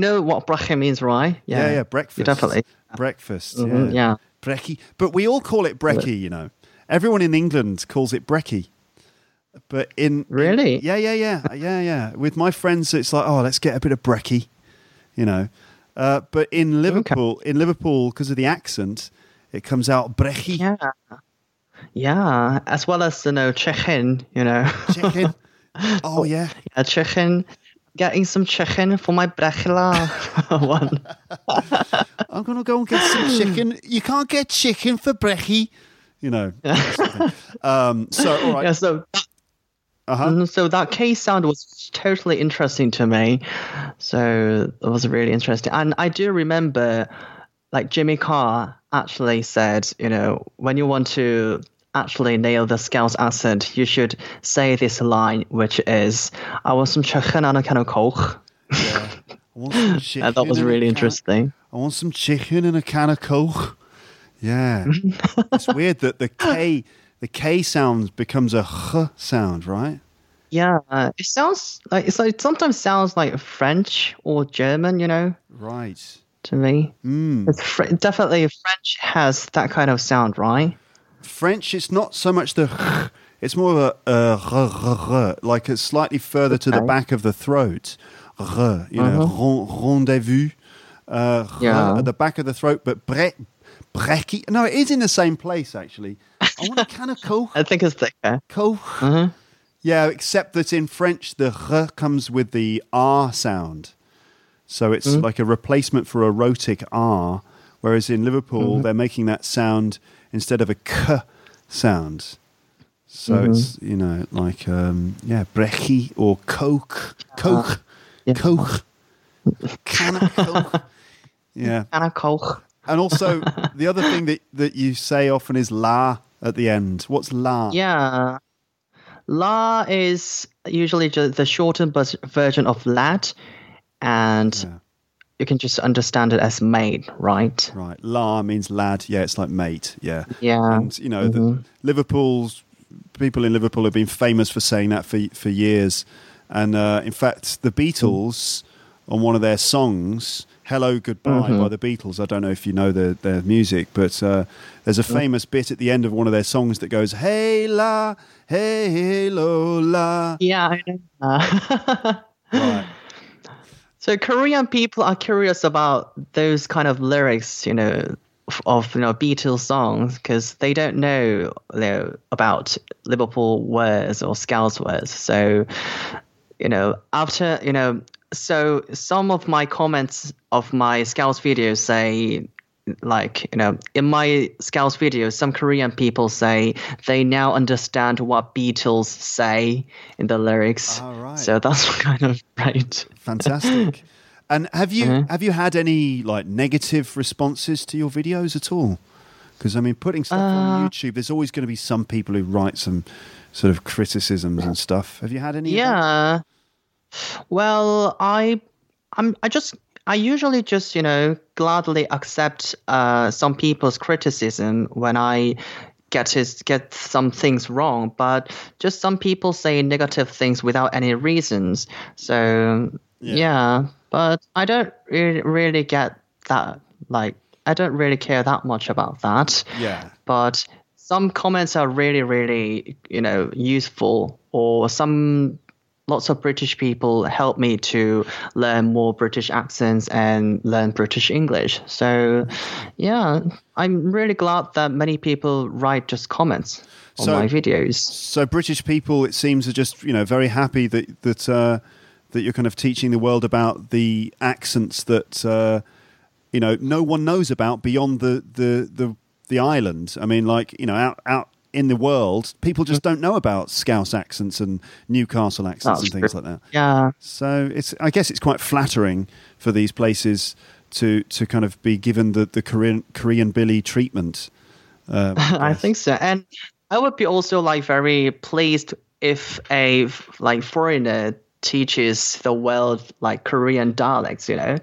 know what brechi means, right? Yeah, yeah, breakfast. You definitely. Breakfast. Mhm, yeah. yeah. Brekkie. But we all call it brekkie, you know. Everyone in England calls it brekkie. But in Really? yeah, yeah, yeah, yeah, yeah. With my friends, it's like, oh, let's get a bit of brekkie, you know. Uh, but in Liverpool, in Liverpool, because of the accent, it comes out brekkie Yeah. Yeah. As well as, you know, chicken, you know. chicken. Oh yeah, yeah, chicken. Getting some chicken for my brechla one. I'm gonna go and get some chicken. You can't get chicken for brekkie, you know. um, so all right, Yeah, so uh-huh. Mm, so that case sound was totally interesting to me. So it was really interesting. And I do remember like Jimmy Carr actually said, you know, when you want to actually nail the Scouse accent, you should say this line, which is, I want some chicken and a can of coke. Yeah. I want some chicken And that was really can- interesting. I want some chicken and a can of coke. Yeah, it's weird that the K, the K sound becomes a h sound, right? Yeah, it sounds like it's like it sometimes sounds like French or German, you know. Right. to me. Mm. Fr- definitely French has that kind of sound, right? French, it's not so much the. It's more of a uh, like it's slightly further okay. to the back of the throat. you know, uh-huh. rendezvous. Uh, yeah. at the back of the throat, but bre- brecky. No, it is in the same place actually. I want a can of coke. I think it's thicker. Coke. Uh-huh. Yeah, except that in French the r comes with the r sound, so it's mm-hmm. like a replacement for a rhotic r. Whereas in Liverpool, mm-hmm. they're making that sound instead of a k sound. So mm-hmm. it's you know like um, yeah, brechy or coke, coke, uh, yeah. coke, can of coke. Yeah, can of coke. And also the other thing that that you say often is la at the end. What's la? Yeah, la is usually just the shortened version of lad, and yeah. you can just understand it as mate, right? Right. La means lad. Yeah, it's like mate. Yeah. Yeah. And you know, mm-hmm. the, Liverpool's people in Liverpool have been famous for saying that for for years. And uh, in fact, the Beatles on one of their songs, "Hello Goodbye" mm-hmm. by the Beatles. I don't know if you know their their music, but uh, there's a famous bit at the end of one of their songs that goes, "Hey la, hey lo la." Yeah, I know. right. So Korean people are curious about those kind of lyrics, you know, of you know Beatles songs because they don't know, you know about Liverpool words or Scouse words. So you know after you know so some of my comments of my Scouse videos say like you know in my Scouse videos some Korean people say they now understand what Beatles say in the lyrics. Oh, right. So that's kind of right. Fantastic. And have you mm-hmm. have you had any like negative responses to your videos at all? Because I mean, putting stuff uh, on YouTube, there's always going to be some people who write some sort of criticisms and stuff. Have you had any? Yeah. Well, I, I'm, I just, I usually just, you know, gladly accept uh, some people's criticism when I get his get some things wrong. But just some people say negative things without any reasons. So yeah. yeah but I don't really, really get that. Like, I don't really care that much about that. Yeah. But some comments are really, really, you know, useful, or some lots of British people help me to learn more British accents and learn British English. So, yeah, I'm really glad that many people write just comments on so, my videos. So, British people, it seems, are just you know very happy that that. Uh, that you're kind of teaching the world about the accents that uh, you know no one knows about beyond the, the the the island. I mean, like you know, out out in the world, people just don't know about Scouse accents and Newcastle accents That's and things true. like that. Yeah. So it's I guess it's quite flattering for these places to to kind of be given the the Korean Korean Billy treatment. Uh, I, I think so, and I would be also like very pleased if a like foreigner teaches the world like Korean dialects, you know.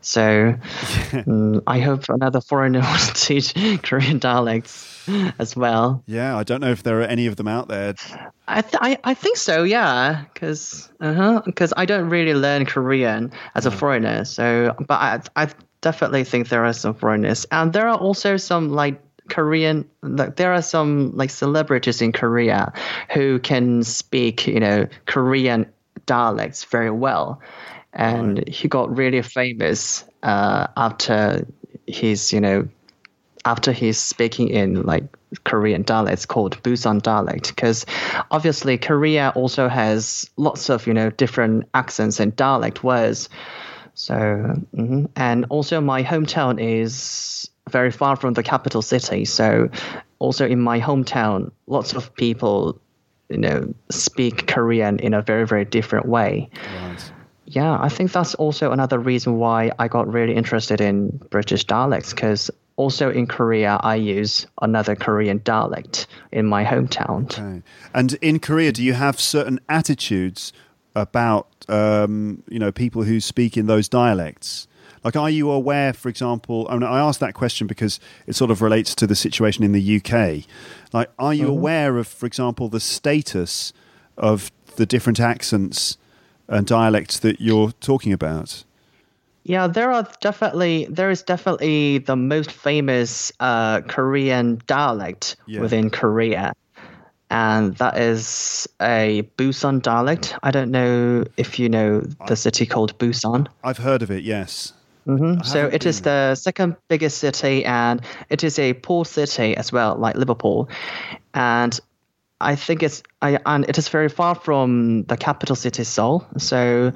So yeah. um, I hope another foreigner will teach Korean dialects as well. Yeah, I don't know if there are any of them out there. I th- I, I think so, yeah, because uh-huh, cause I don't really learn Korean as a foreigner. So, but I I definitely think there are some foreigners, and there are also some like Korean like there are some like celebrities in Korea who can speak you know Korean dialects very well, and right. he got really famous uh, after his you know after he's speaking in like Korean dialects called Busan dialect because obviously Korea also has lots of you know different accents and dialect words. So mm-hmm. and also my hometown is very far from the capital city. So also in my hometown, lots of people you know speak Korean in a very very different way. Right. Yeah, I think that's also another reason why I got really interested in British dialects because also in Korea I use another Korean dialect in my hometown. Okay. And in Korea, do you have certain attitudes about um, you know people who speak in those dialects? Like, are you aware, for example? I, mean, I asked that question because it sort of relates to the situation in the UK. Like, are you mm-hmm. aware of, for example, the status of the different accents and dialects that you're talking about? Yeah, there are definitely there is definitely the most famous uh, Korean dialect Yeah. within Korea, and that is a Busan dialect. I don't know if you know the city called Busan. I've heard of it. Yes. Mhm. So it is the second biggest city, and it is a port city as well, like Liverpool. And I think it's I, and it is very far from the capital city Seoul. So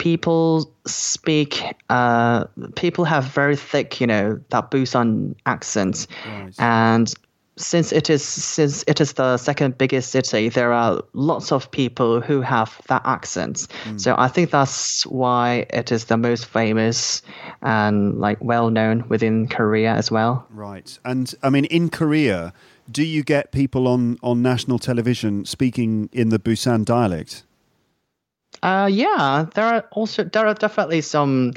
people speak, uh, people have very thick, you know, that Busan accent, Right. and since it is since it is the second biggest city, there are lots of people who have that accent. So I think that's why it is the most famous and like well known within Korea as well. Right. And I mean, in Korea, do you get people on, on national television speaking in the Busan dialect? Uh, yeah, there are also there are definitely some,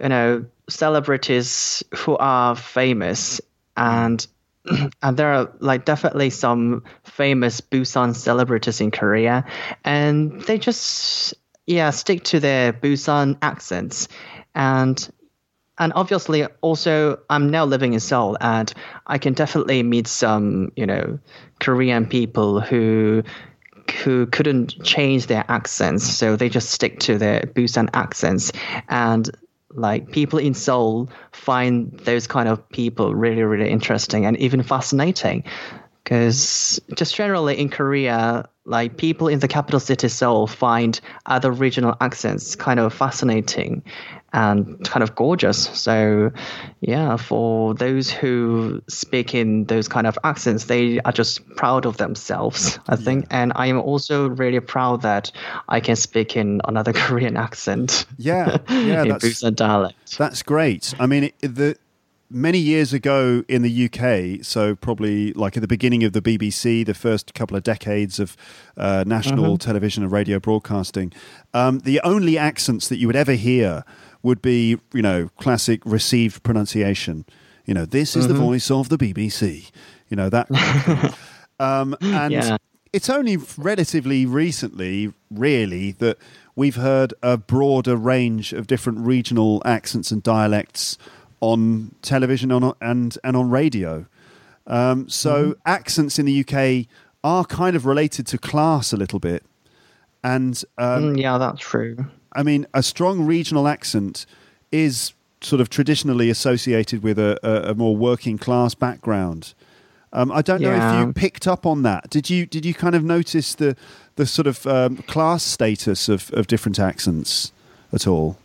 you know, celebrities who are famous, and and there are like definitely some famous Busan celebrities in Korea, and they just yeah stick to their Busan accents, and and obviously also I'm now living in Seoul, and I can definitely meet some you know Korean people who who couldn't change their accents, so they just stick to their Busan accents. And like people in Seoul find those kind of people really, really interesting and even fascinating. Because just generally in Korea, like people in the capital city Seoul find other regional accents kind of fascinating and kind of gorgeous. So, yeah, for those who speak in those kind of accents, they are just proud of themselves, I think. And I am also really proud that I can speak in another Korean accent. Yeah, yeah, in that's Busan dialect. that's great. I mean, it, the many years ago in the UK, so probably like at the beginning of the BBC, the first couple of decades of uh, national television and radio broadcasting, um, the only accents that you would ever hear would be, you know, classic received pronunciation. You know, this is the voice of the BBC. You know that. kind of thing. um, and Yeah. it's only relatively recently, really, that we've heard a broader range of different regional accents and dialects on television on, and and on radio. Um, so accents in the UK are kind of related to class a little bit, and um, Mm, yeah, that's true. I mean, a strong regional accent is sort of traditionally associated with a, a, a more working class background. Um, I don't know if you picked up on that. Did you? Did you kind of notice the the sort of um, class status of, of different accents at all?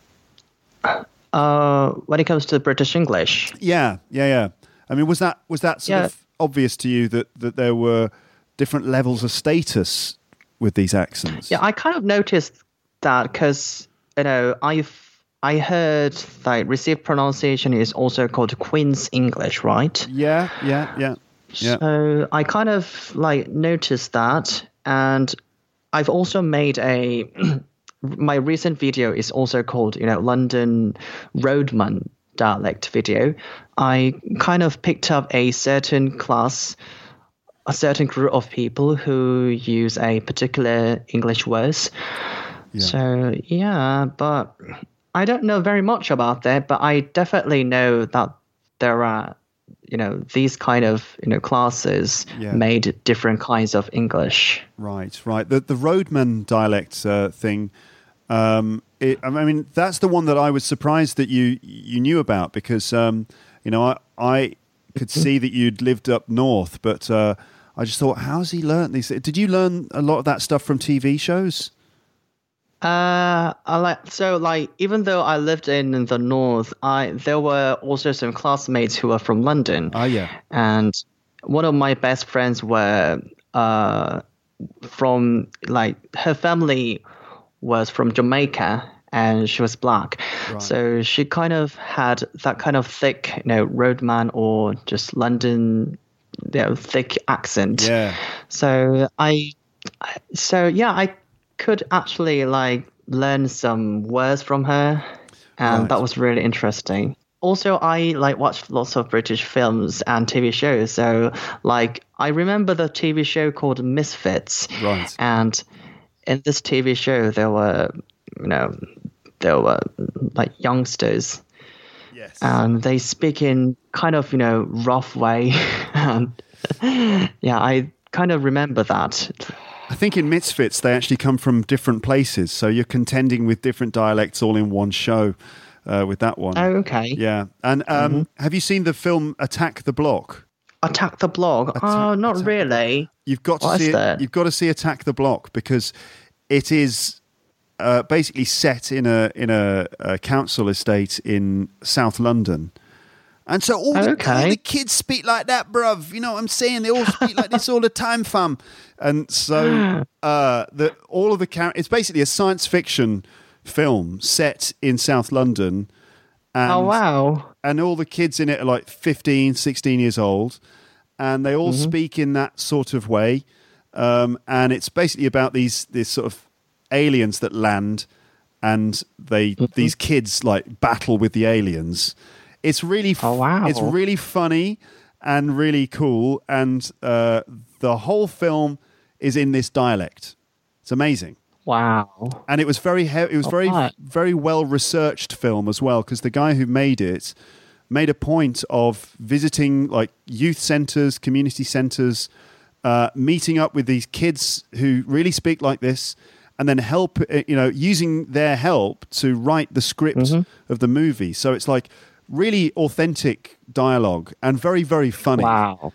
Uh, when it comes to British English, Yeah, yeah, yeah. I mean, was that was that sort Yeah. of obvious to you that that there were different levels of status with these accents? Yeah, I kind of noticed that because you know I've I heard that received pronunciation is also called Queen's English, right? yeah, yeah, yeah, yeah. So I kind of like noticed that, and I've also made a. my recent video is also called, you know, London Roadman dialect video. I kind of picked up a certain class, a certain group of people who use a particular English words. So yeah, but I don't know very much about that, but I definitely know that there are, you know, these kind of you know classes Yeah. made different kinds of English. Right, right. The the roadman dialect uh, thing. Um, it, I mean, that's the one that I was surprised that you you knew about because um, you know I I could see that you'd lived up north, but uh, I just thought, how's he learnt these? Did you learn a lot of that stuff from TV shows? Uh, I like so like even though I lived in the north, I there were also some classmates who were from London. Ah, yeah. and one of my best friends were uh from like her family was from Jamaica and she was black. So she kind of had that kind of thick, you know, roadman or just London you know, thick accent. Yeah. So I- so yeah, I could actually like learn some words from her, and Right. that was really interesting. Also, I like watched lots of British films and TV shows. So, like, I remember the TV show called Misfits. Right. And in this TV show, there were, you know, there were like youngsters Yes. and they speak in kind of you know rough way and yeah i kind of remember that I think in Misfits they actually come from different places, so you're contending with different dialects all in one show. Uh, with that one, oh okay yeah. And um, have you seen the film Attack the Block? attack the block oh not Attack- really You've got to What see. It, you've got to see Attack the Block because it is uh, basically set in a in a, a council estate in South London. And so all the, all the kids speak like that, bruv. You know what I'm saying? They all speak like this all the time, fam. And so uh, the all of the char- it's basically a science fiction film set in South London. And oh wow and all the kids in it are like 15 16 years old and they all speak in that sort of way um, and it's basically about these these sort of aliens that land and they these kids like battle with the aliens it's really f- Oh, wow. it's really funny and really cool and uh, the whole film is in this dialect it's amazing wow and it was very he- it was very Alright. very well researched film as well because the guy who made it made a point of visiting like youth centers community centers uh, meeting up with these kids who really speak like this and then help uh, you know using their help to write the script Mm-hmm. of the movie so it's like really authentic dialogue and very very funny wow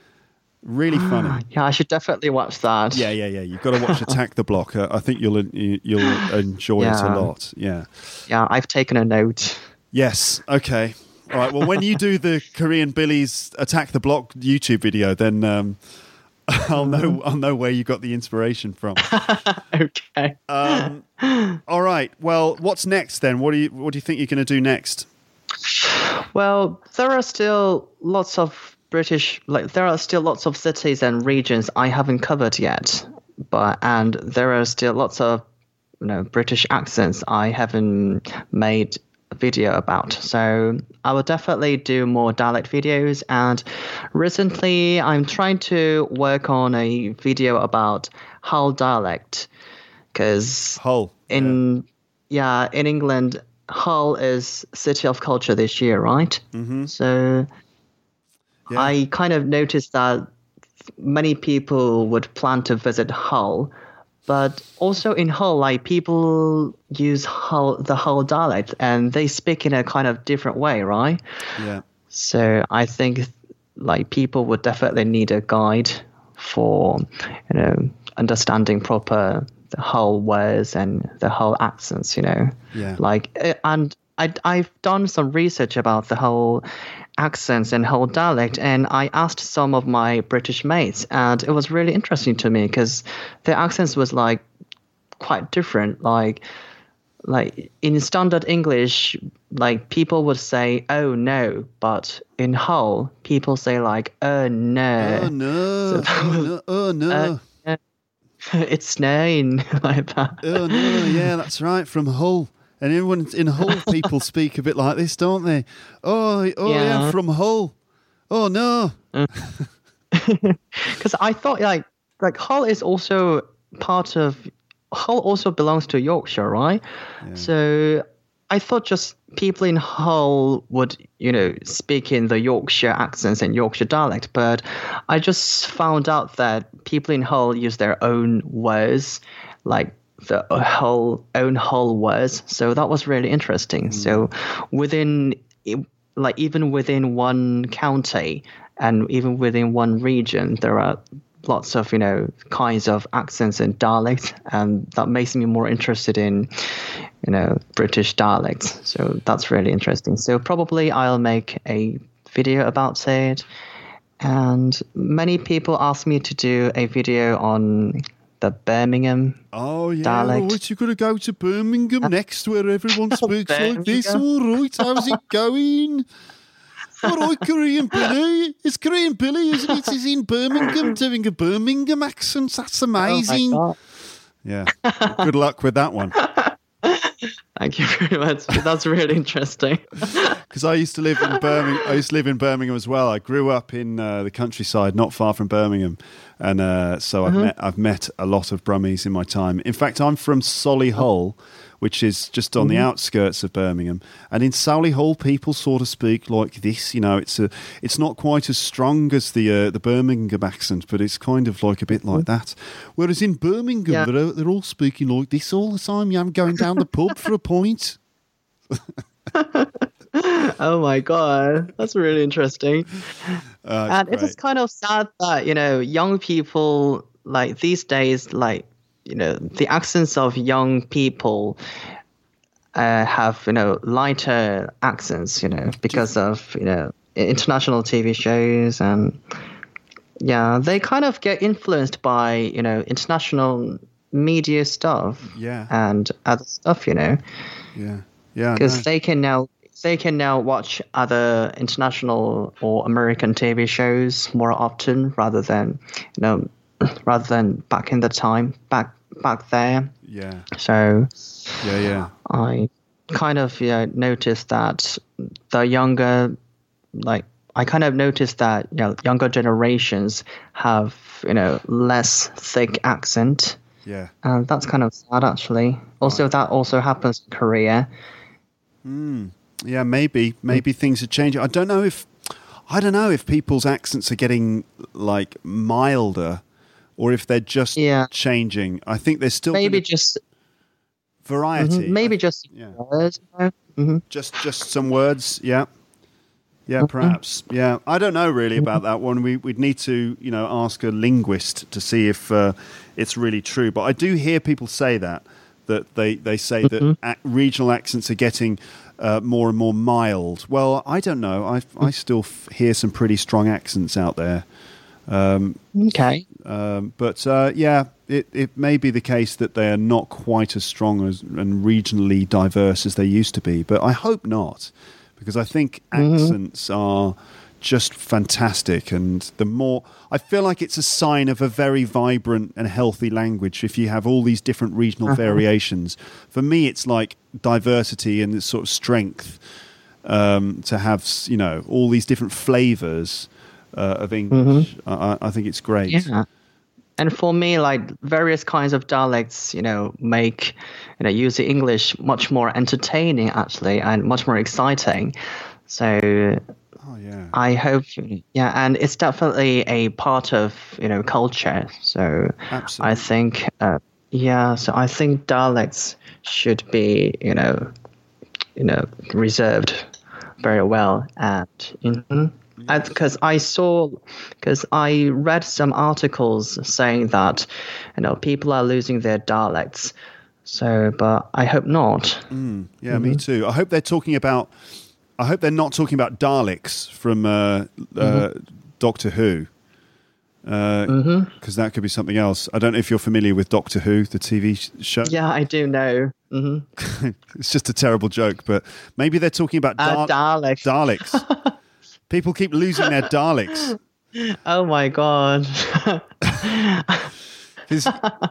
really funny yeah i should definitely watch that yeah, yeah, yeah. You've got to watch Attack the Block. Uh, I think you'll you- you'll enjoy it a lot. Yeah. yeah i've taken a note Yes. Okay. All right. Well, when you do the Korean Billy's Attack the Block YouTube video, then um, I'll know I'll know where you got the inspiration from. okay Um, all right. Well, what's next then? What do you what do you think you're going to do next? Well, there are still lots of British, like there are still lots of cities and regions I haven't covered yet, but and there are still lots of you know British accents I haven't made a video about. So I will definitely do more dialect videos. And recently, I'm trying to work on a video about Hull dialect because Hull. in yeah. in England, Hull is City of Culture this year, right? Mm-hmm. So Yeah. I kind of noticed that many people would plan to visit Hull, but also in Hull, like people use Hull the Hull dialect, and they speak in a kind of different way, right? Yeah. So I think like people would definitely need a guide for you know understanding proper the Hull words and the Hull accents. You know, Yeah. like uh, and I I've done some research about the Hull accents and Hull dialect and I asked some of my British mates and it was really interesting to me because their accents was like quite different like like in standard English, like people would say "oh no," but in Hull, people say like "oh no." Oh no! Oh no! Oh no! it's snowing like that. Oh no! Yeah, that's right. From Hull, and everyone in Hull, people speak a bit like this, don't they? Oh, oh yeah, Yeah. from Hull. Oh no! Uh. Because I thought like like Hull is also part of Hull also belongs to Yorkshire, right? So I thought just people in Hull would, you know, speak in the Yorkshire accents and Yorkshire dialect, but I just found out that people in Hull use their own words, like the uh, whole own Hull words. So that was really interesting. Hmm. So within like even within one county and even within one region, there are lots of you know kinds of accents and dialects, and that makes me more interested in you know British dialects. So that's really interesting. So probably I'll make a video about it. And many people ask me to do a video on the Birmingham. Oh yeah, Dialect. right. You got to go to Birmingham uh, next, where everyone speaks like this. All right, how's it going? All right, Korean Billy. It's Korean Billy, isn't it? He's in Birmingham doing a Birmingham accent. That's Oh amazing. God. yeah. Good luck with that one. Thank you very much. That's really interesting. Because I used to live in Birmingham. I used to live in Birmingham as well. I grew up in uh, the countryside, not far from Birmingham, and uh, so I've met I've met a lot of Brummies in my time. In fact, I'm from Solihull, which is just on the outskirts of Birmingham. And in Solihull, people sort of speak like this. You know, it's a it's not quite as strong as the uh, the Birmingham accent, but it's kind of like a bit like that. Whereas in Birmingham, Yeah. they're, they're all speaking like this all the time. Yeah, I'm going down the pub for a pint. oh my god, that's really interesting. Uh, and it's it is kind of sad that you know young people like these days like you know the accents of young people uh, have you know lighter accents you know because of you know international tv shows and yeah they kind of get influenced by you know international media stuff Yeah. and other stuff you know Yeah, yeah. Because know. they can now they can now watch other international or American TV shows more often rather than you know rather than back in the time back back there. yeah, So yeah, yeah. I kind of yeah, noticed that the younger like I kind of noticed that you know younger generations have you know less thick accent Yeah, and that's kind of sad actually. Also that also happens in Korea. Hmm. yeah. Maybe, maybe things are changing. I don't know if, I don't know if people's accents are getting like milder, or if they're just Yeah. changing. I think there's still Maybe just variety. Mhm, Maybe just yeah. words. you know? just just some words. Yeah, yeah. Perhaps. Yeah. I don't know really about that one. We we'd need to you know ask a linguist to see if uh, it's really true. But I do hear people say that that they they say that ac- regional accents are getting. Uh, more and more mild. Well, I don't know. I I still f- hear some pretty strong accents out there. Okay. Um, but uh, yeah, it, it may be the case that they are not quite as strong as, and regionally diverse as they used to be. But I hope not, because I think accents are just fantastic. And the more I feel like it's a sign of a very vibrant and healthy language if you have all these different regional variations. For me, it's like diversity and this sort of strength um, to have you know all these different flavors uh, of English. I, I I think it's great. Yeah. And for me, like various kinds of dialects, you know, make you know using English much more entertaining actually, and much more exciting. So Oh yeah. I hope, yeah, and it's definitely a part of you know culture. So Absolutely. I think, uh, yeah, so I think dialects should be you know, you know, reserved very well, and mhm. Because I saw, because I read some articles saying that, you know, people are losing their dialects. So, but I hope not. Yeah, me too. I hope they're talking about. I hope they're not talking about Daleks from uh, uh, Doctor Who, because that could be something else. I don't know if you're familiar with Doctor Who, the TV show. Yeah, I do know. hmm It's just a terrible joke, but maybe they're talking about Uh, Dal- Daleks. Daleks. People keep losing their Daleks. Oh my god.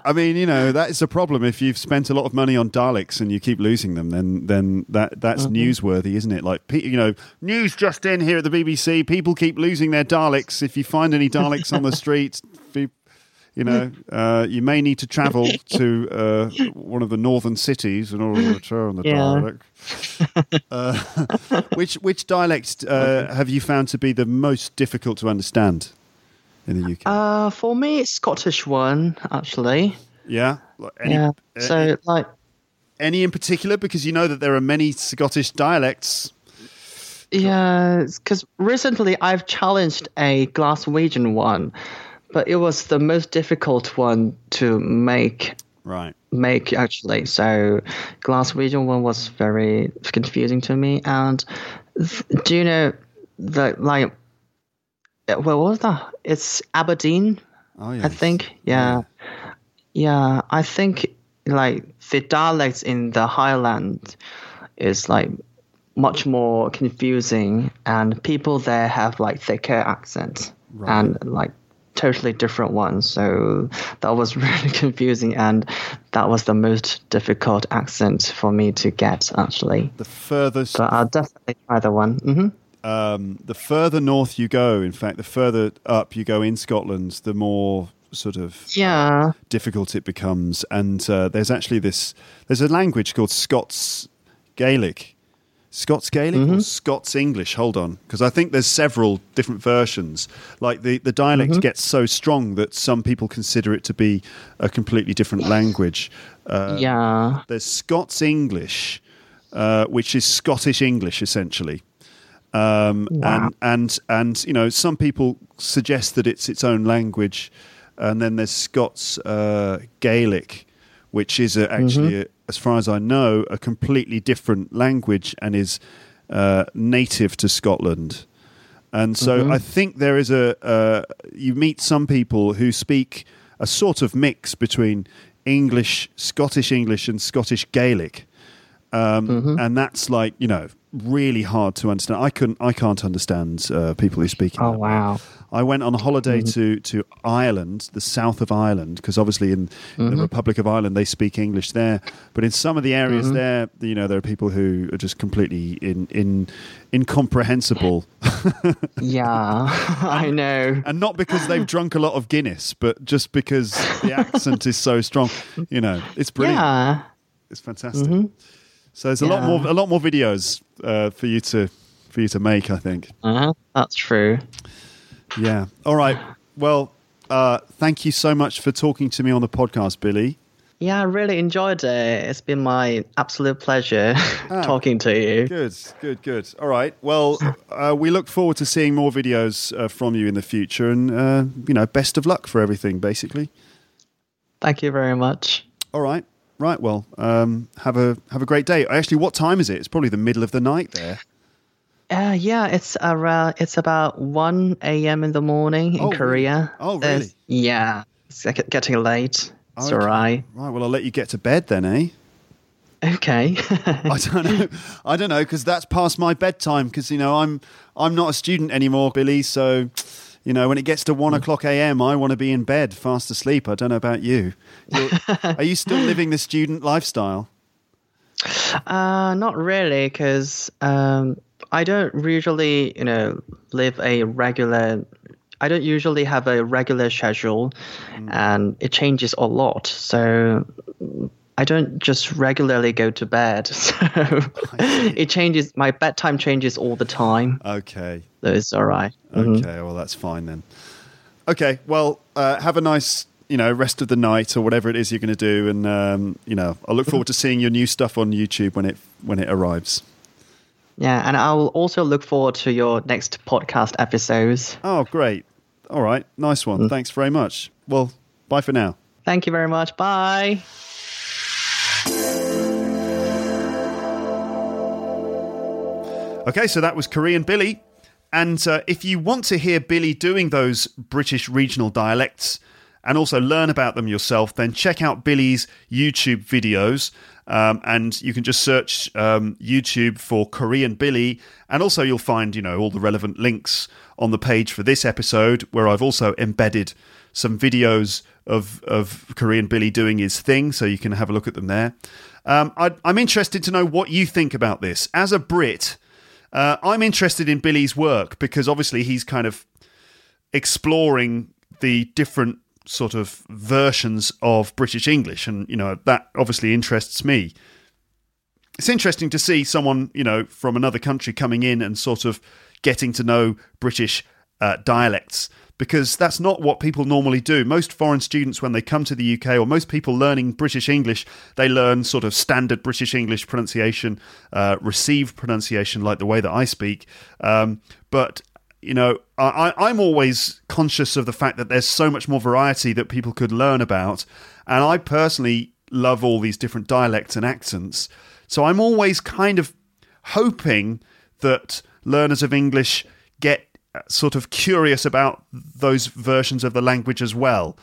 I mean, you know, that is a problem. If you've spent a lot of money on Daleks and you keep losing them, then then that that's mm-hmm. newsworthy, isn't it? Like, you know, news just in here at the BBC: people keep losing their Daleks. If you find any Daleks on the street, be, you know, uh, you may need to travel to uh, one of the northern cities in order to return the. Dalek. Uh, which which dialect uh, have you found to be the most difficult to understand in the UK? uh, for me, it's Scottish one actually. yeah, Like any, yeah. uh, So like, Any in particular? Because you know that there are many Scottish dialects. yeah, because recently I've challenged a Glaswegian one, but it was the most difficult one to make Right. make actually. So Glaswegian one was very confusing to me. And th- do you know the like? uh, What was that? It's Aberdeen. Oh, yeah. I think, yeah. yeah, I think like the dialects in the Highland is like much more confusing, and people there have like thicker accents, and like totally different ones. So that was really confusing, and that was the most difficult accent for me to get actually. The furthest, But I'll definitely try the one. hmm um, the further north you go, in fact, the further up you go in Scotland, the more sort of Yeah. difficult it becomes. And uh, there's actually this. There's a language called Scots Gaelic. Scots Gaelic or Scots English? Hold on, because I think there's several different versions. Like the, the dialect gets so strong that some people consider it to be a completely different language. Uh, yeah. there's Scots English, uh, which is Scottish English essentially. Um, and and and you know some people suggest that it's its own language, and then there's Scots uh, Gaelic, which is a, actually, a, as far as I know, a completely different language and is uh, native to Scotland. And so I think there is a uh, you meet some people who speak a sort of mix between English, Scottish English, and Scottish Gaelic. Um, and that's like you know really hard to understand. I couldn't, I can't understand uh, people who speak. Oh wow. I went on a holiday mm-hmm. to to Ireland, the south of Ireland, because obviously in, in the mm-hmm. Republic of Ireland they speak English there. But in some of the areas mm-hmm. there, you know, there are people who are just completely in in incomprehensible, Yeah. I know. and not because they've drunk a lot of Guinness, but just because the accent is so strong. You know, it's brilliant. Yeah. It's fantastic. So there's a lot more a lot more videos uh, for you to for you to make. I think. Uh-huh. That's true. Yeah. All right. Well, uh, thank you so much for talking to me on the podcast, Billy. Yeah, I really enjoyed it. It's been my absolute pleasure talking to you. Good. Good. Good. All right. Well, uh, we look forward to seeing more videos uh, from you in the future, and uh, you know, best of luck for everything. Basically. Thank you very much. All right. Right. Well, um, have a have a great day. Actually, what time is it? It's probably the middle of the night there. Uh, yeah, it's around. It's about one a.m. in the morning in Oh. Korea. Oh, really? yeah, it's getting late. It's Okay. alright. Right. Well, I'll let you get to bed then, eh? Okay. I don't know. I don't know because that's past my bedtime. Because you know I'm I'm not a student anymore, Billy. So you know when it gets to one o'clock a.m., I want to be in bed, fast asleep. I don't know about you. Are you still living the student lifestyle? uh, not really, because um, I don't usually, you know, live a regular. I don't usually have a regular schedule, and it changes a lot. So I don't just regularly go to bed. So it changes. My bedtime changes all the time. Okay. So it's all right. Okay. Well, that's fine then. Okay. Well, uh, have a nice you know rest of the night or whatever it is you're going to do, and um, you know I look forward to seeing your new stuff on YouTube when it when it arrives. Yeah, and I'll also look forward to your next podcast episodes. Oh, great. All right. Nice one. Thanks very much. Well, bye for now. Thank you very much. Bye. Okay, so that was Korean Billy. And uh, if you want to hear Billy doing those British regional dialects and also learn about them yourself, then check out Billy's YouTube videos. Um, and you can just search um, YouTube for Korean Billy. And also, you'll find, you know, all the relevant links on the page for this episode, where I've also embedded some videos of, of Korean Billy doing his thing. So you can have a look at them there. Um, I, I'm interested to know what you think about this. As a Brit, uh, I'm interested in Billy's work because obviously he's kind of exploring the different sort of versions of British English, and you know that obviously interests me. It's interesting to see someone you know from another country coming in and sort of getting to know British uh, dialects because that's not what people normally do. Most foreign students, when they come to the UK, or most people learning British English, they learn sort of standard British English pronunciation, uh, received pronunciation, like the way that I speak. Um, but you know, I, I'm always conscious of the fact that there's so much more variety that people could learn about, and I personally love all these different dialects and accents. So I'm always kind of hoping that learners of English get sort of curious about those versions of the language as well.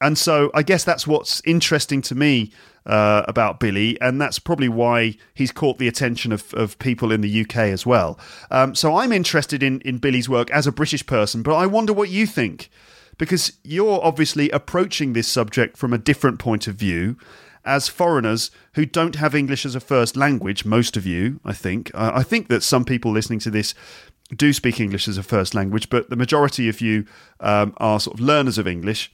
And so I guess that's what's interesting to me uh, about Billy, and that's probably why he's caught the attention of, of people in the UK as well. Um, so I'm interested in, in Billy's work as a British person, but I wonder what you think. because you're obviously approaching this subject from a different point of view as foreigners who don't have English as a first language, most of you, I think. Uh, I think that some people listening to this do speak English as a first language, but the majority of you um, are sort of learners of English.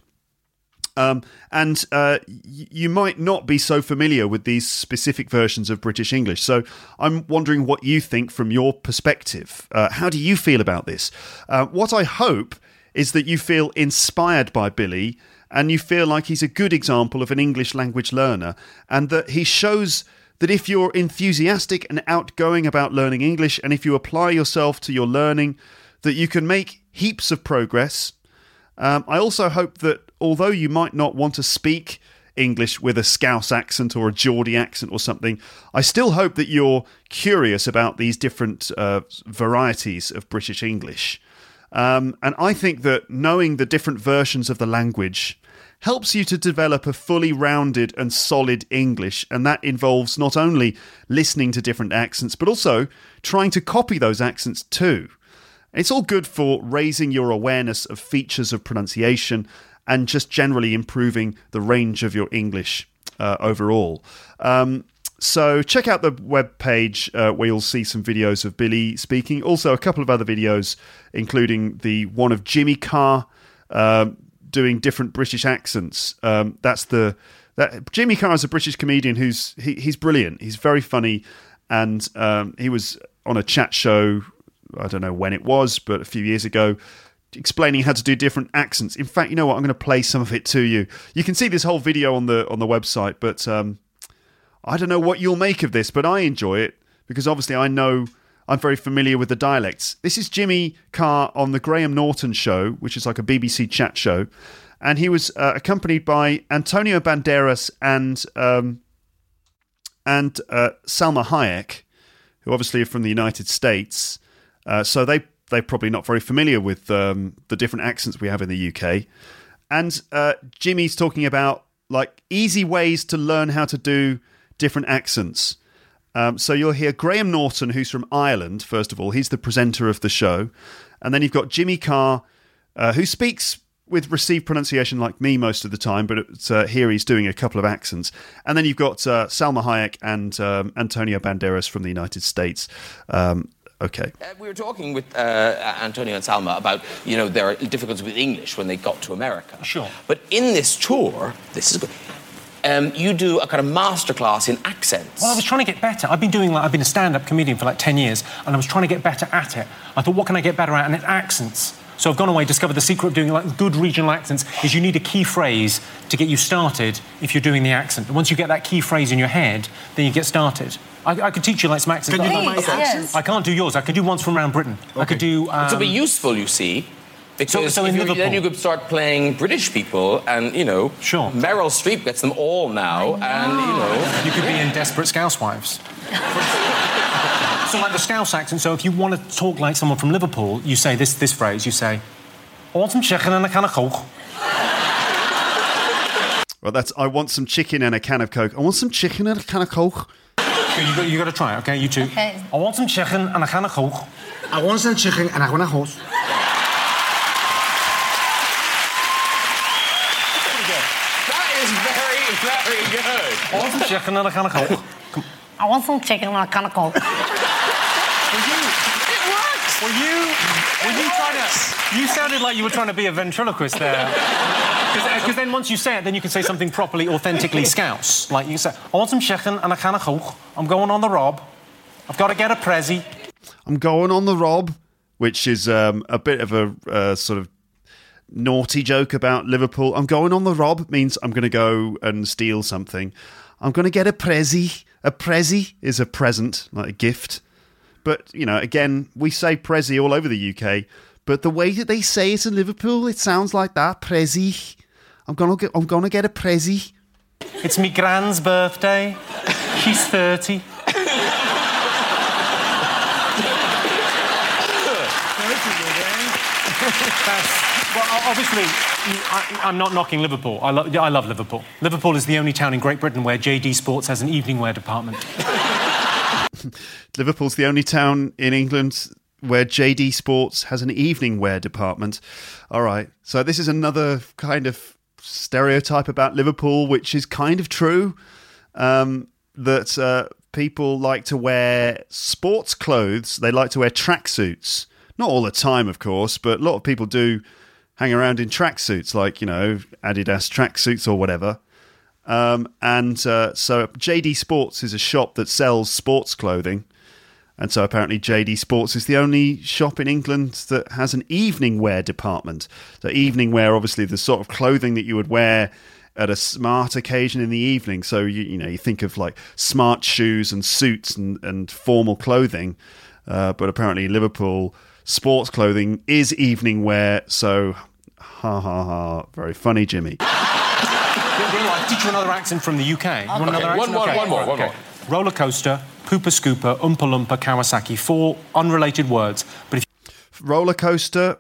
Um, and uh, you might not be so familiar with these specific versions of British English. So I'm wondering what you think from your perspective. Uh, how do you feel about this? Uh, what I hope is that you feel inspired by Billy and you feel like he's a good example of an English language learner and that he shows that if you're enthusiastic and outgoing about learning English and if you apply yourself to your learning, that you can make heaps of progress. Um, I also hope that although you might not want to speak English with a Scouse accent or a Geordie accent or something, I still hope that you're curious about these different uh, varieties of British English. Um, and I think that knowing the different versions of the language helps you to develop a fully rounded and solid English. And that involves not only listening to different accents, but also trying to copy those accents too. It's all good for raising your awareness of features of pronunciation and just generally improving the range of your English uh, overall. Um, so check out the web page uh, where you'll see some videos of Billy speaking. Also, a couple of other videos, including the one of Jimmy Carr um, doing different British accents. Um, that's the that Jimmy Carr is a British comedian who's he, he's brilliant. He's very funny, and um, he was on a chat show. I don't know when it was, but a few years ago, explaining how to do different accents. In fact, you know what? I'm going to play some of it to you. You can see this whole video on the on the website, but um, I don't know what you'll make of this, but I enjoy it because obviously I know I'm very familiar with the dialects. This is Jimmy Carr on the Graham Norton show, which is like a BBC chat show, and he was uh, accompanied by Antonio Banderas and um, and uh, Salma Hayek, who obviously are from the United States. Uh, so they they're probably not very familiar with um, the different accents we have in the UK. And uh, Jimmy's talking about like easy ways to learn how to do different accents. Um, so you'll hear Graham Norton, who's from Ireland, first of all. He's the presenter of the show. And then you've got Jimmy Carr, uh, who speaks with received pronunciation like me most of the time, but uh, here he's doing a couple of accents. And then you've got uh, Salma Hayek and um, Antonio Banderas from the United States. Um, okay. Uh, we were talking with uh, Antonio and Salma about, you know, their difficulties with English when they got to America. Sure. But in this tour, this is good. Um, you do a kind of masterclass in accents. Well, I was trying to get better. I've been doing like I've been a stand-up comedian for like ten years, and I was trying to get better at it. I thought, what can I get better at? And it's accents. So I've gone away, discovered the secret of doing like good regional accents is you need a key phrase to get you started if you're doing the accent. And once you get that key phrase in your head, then you get started. I, I could teach you like some accents. Can you do my accents? I can't do yours. I could do ones from around Britain. I could do. Um, It'll be useful, you see. Because so in you, Liverpool- then you could start playing British people, and you know, Sure. Meryl Streep gets them all now, and you know, You could be in Desperate Scousewives. so, like the Scouse accent, so if you want to talk like someone from Liverpool, you say this, this phrase, you say, I want some chicken and a can of coke. Well, that's I want some chicken and a can of Coke. I want some chicken and a can of Coke. Okay, you got, you got to try it, okay? You two. Okay. I want some chicken and a can of coke. I want some chicken and I want a horse. that is very, very good. I want some chicken and a can of coke. I want some chicken and a can of coke. It works. Were you, were you trying to, you sounded like you were trying to be a ventriloquist there. Because then once you say it, then you can say something properly, authentically Scouse. Like you say, I want some chicken and a can of coke. I'm going on the rob. I've got to get a prezi. I'm going on the rob, which is um, a bit of a uh, sort of naughty joke about Liverpool. I'm going on the rob means I'm going to go and steal something. I'm going to get a prezi. A prezi is a present, like a gift. But, you know, again, we say prezi all over the UK, but the way that they say it in Liverpool, it sounds like that, prezi. I'm going to get I'm going to get a prezi. It's me gran's birthday. She's 30. Well, obviously, I, I'm not knocking Liverpool. I, lo- I love Liverpool. Liverpool is the only town in Great Britain where JD Sports has an evening wear department. Liverpool's the only town in England where JD Sports has an evening wear department. All right. So this is another kind of stereotype about Liverpool, which is kind of true. Um, that uh, people like to wear sports clothes. They like to wear tracksuits. Not all the time, of course, but a lot of people do hang around in tracksuits, like you know Adidas tracksuits or whatever. Um, and uh, so JD Sports is a shop that sells sports clothing. And so apparently JD Sports is the only shop in England that has an evening wear department. So evening wear, obviously, the sort of clothing that you would wear at a smart occasion in the evening. So you you know you think of like smart shoes and suits and, and formal clothing, uh, but apparently Liverpool sports clothing is evening wear. So ha ha ha, very funny, Jimmy. I'll teach you another accent from the UK. You want another Okay, one accent? more, Okay. one more, one Okay. More. Roller coaster, pooper scooper, oompa loompa, Kawasaki. Four unrelated words. But if roller coaster.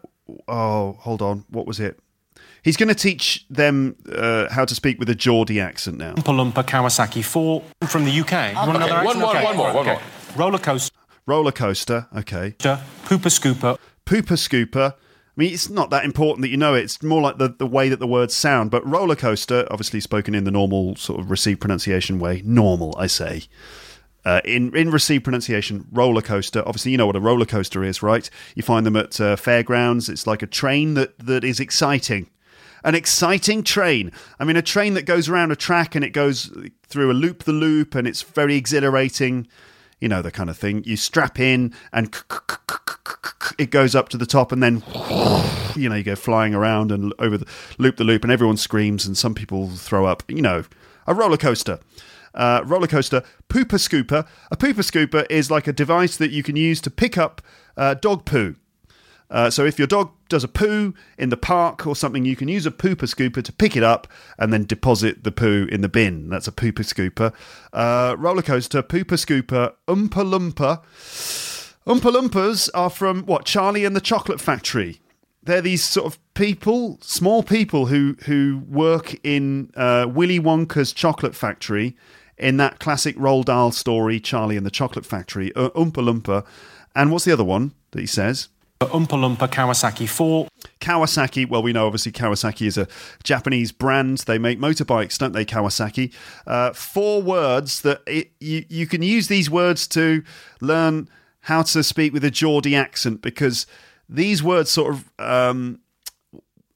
Oh, hold on. What was it? He's going to teach them uh, how to speak with a Geordie accent now. Oompa loompa, Kawasaki. Four from the UK. You want another Okay, one accent? more, Okay. one more, one Okay. more. Roller coaster, Roller coaster. Okay. pooper scooper, Pooper scooper. Mean, it's not that important that you know it. It's more like the, the way that the words sound. But roller coaster, obviously spoken in the normal sort of received pronunciation way. Normal, I say. Uh, in in received pronunciation, roller coaster. Obviously, you know what a roller coaster is, right? You find them at uh, fairgrounds. It's like a train that, that is exciting. An exciting train. I mean, a train that goes around a track and it goes through a loop the loop and it's very exhilarating. You know, the kind of thing. You strap in and it goes up to the top and then you know you go flying around and over the loop the loop and everyone screams and some people throw up you know a roller coaster. Uh, roller coaster pooper scooper. A pooper scooper is like a device that you can use to pick up uh, dog poo uh, so if your dog does a poo in the park or something, you can use a pooper scooper to pick it up and then deposit the poo in the bin. That's a pooper scooper. Uh, roller coaster, pooper scooper, Oompa Loompa. Oompa Loompas are from what? Charlie and the Chocolate Factory. They're these sort of people, small people who who work in uh, Willy Wonka's chocolate factory in that classic Roald Dahl story, Charlie and the Chocolate Factory. Uh, Oompa Loompa, and what's the other one that he says? Oompa loompa, Kawasaki. Four Kawasaki, well, we know obviously Kawasaki is a Japanese brand. They make motorbikes, don't they, Kawasaki? Uh, four words that it, you, you can use these words to learn how to speak with a Geordie accent because these words sort of um,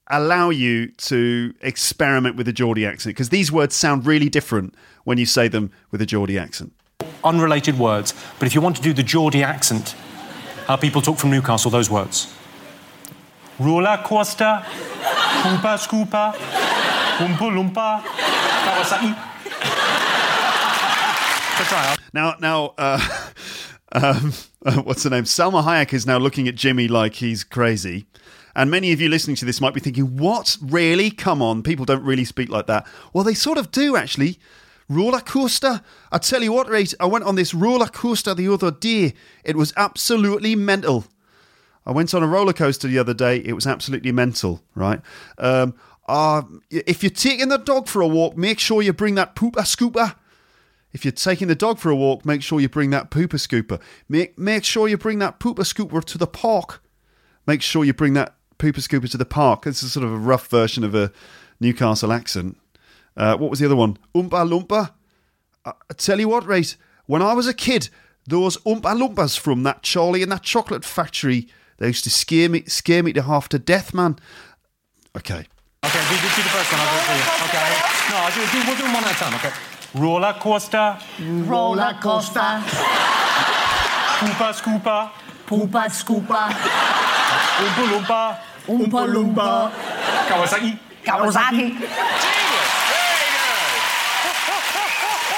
allow you to experiment with a Geordie accent because these words sound really different when you say them with a Geordie accent. unrelated words. But if you want to do the Geordie accent, how people talk from Newcastle, those words. Roller coaster, pooper scooper, oompa loompa, Kawasaki. Now, now, uh, um, uh, what's the name? Salma Hayek is now looking at Jimmy like he's crazy. And many of you listening to this might be thinking, what? Really? Come on. People don't really speak like that. Well, they sort of do, actually. Roller coaster? I tell you what, right? I went on this roller coaster the other day. It was absolutely mental. I went on a roller coaster the other day. It was absolutely mental, right? Um, uh, if you're taking the dog for a walk, make sure you bring that pooper scooper. If you're taking the dog for a walk, make sure you bring that pooper scooper. Make make sure you bring that pooper scooper to the park. Make sure you bring that pooper scooper to the park. This is sort of a rough version of a Newcastle accent. Uh, what was the other one? Oompa Loompa. I, I tell you what, right? When I was a kid, those Oompa Loompas from that Charlie and that chocolate factory, they used to scare me, scare me to half to death, man. Okay. Okay, do, do, do the first one. I'll do it for you. Okay. No, I'll do, do, we'll do them one at a time. Okay. Roller coaster, Roller coaster, pooper scooper, pooper scooper, oompa loompa, oompa loompa, Kawasaki. Kawasaki.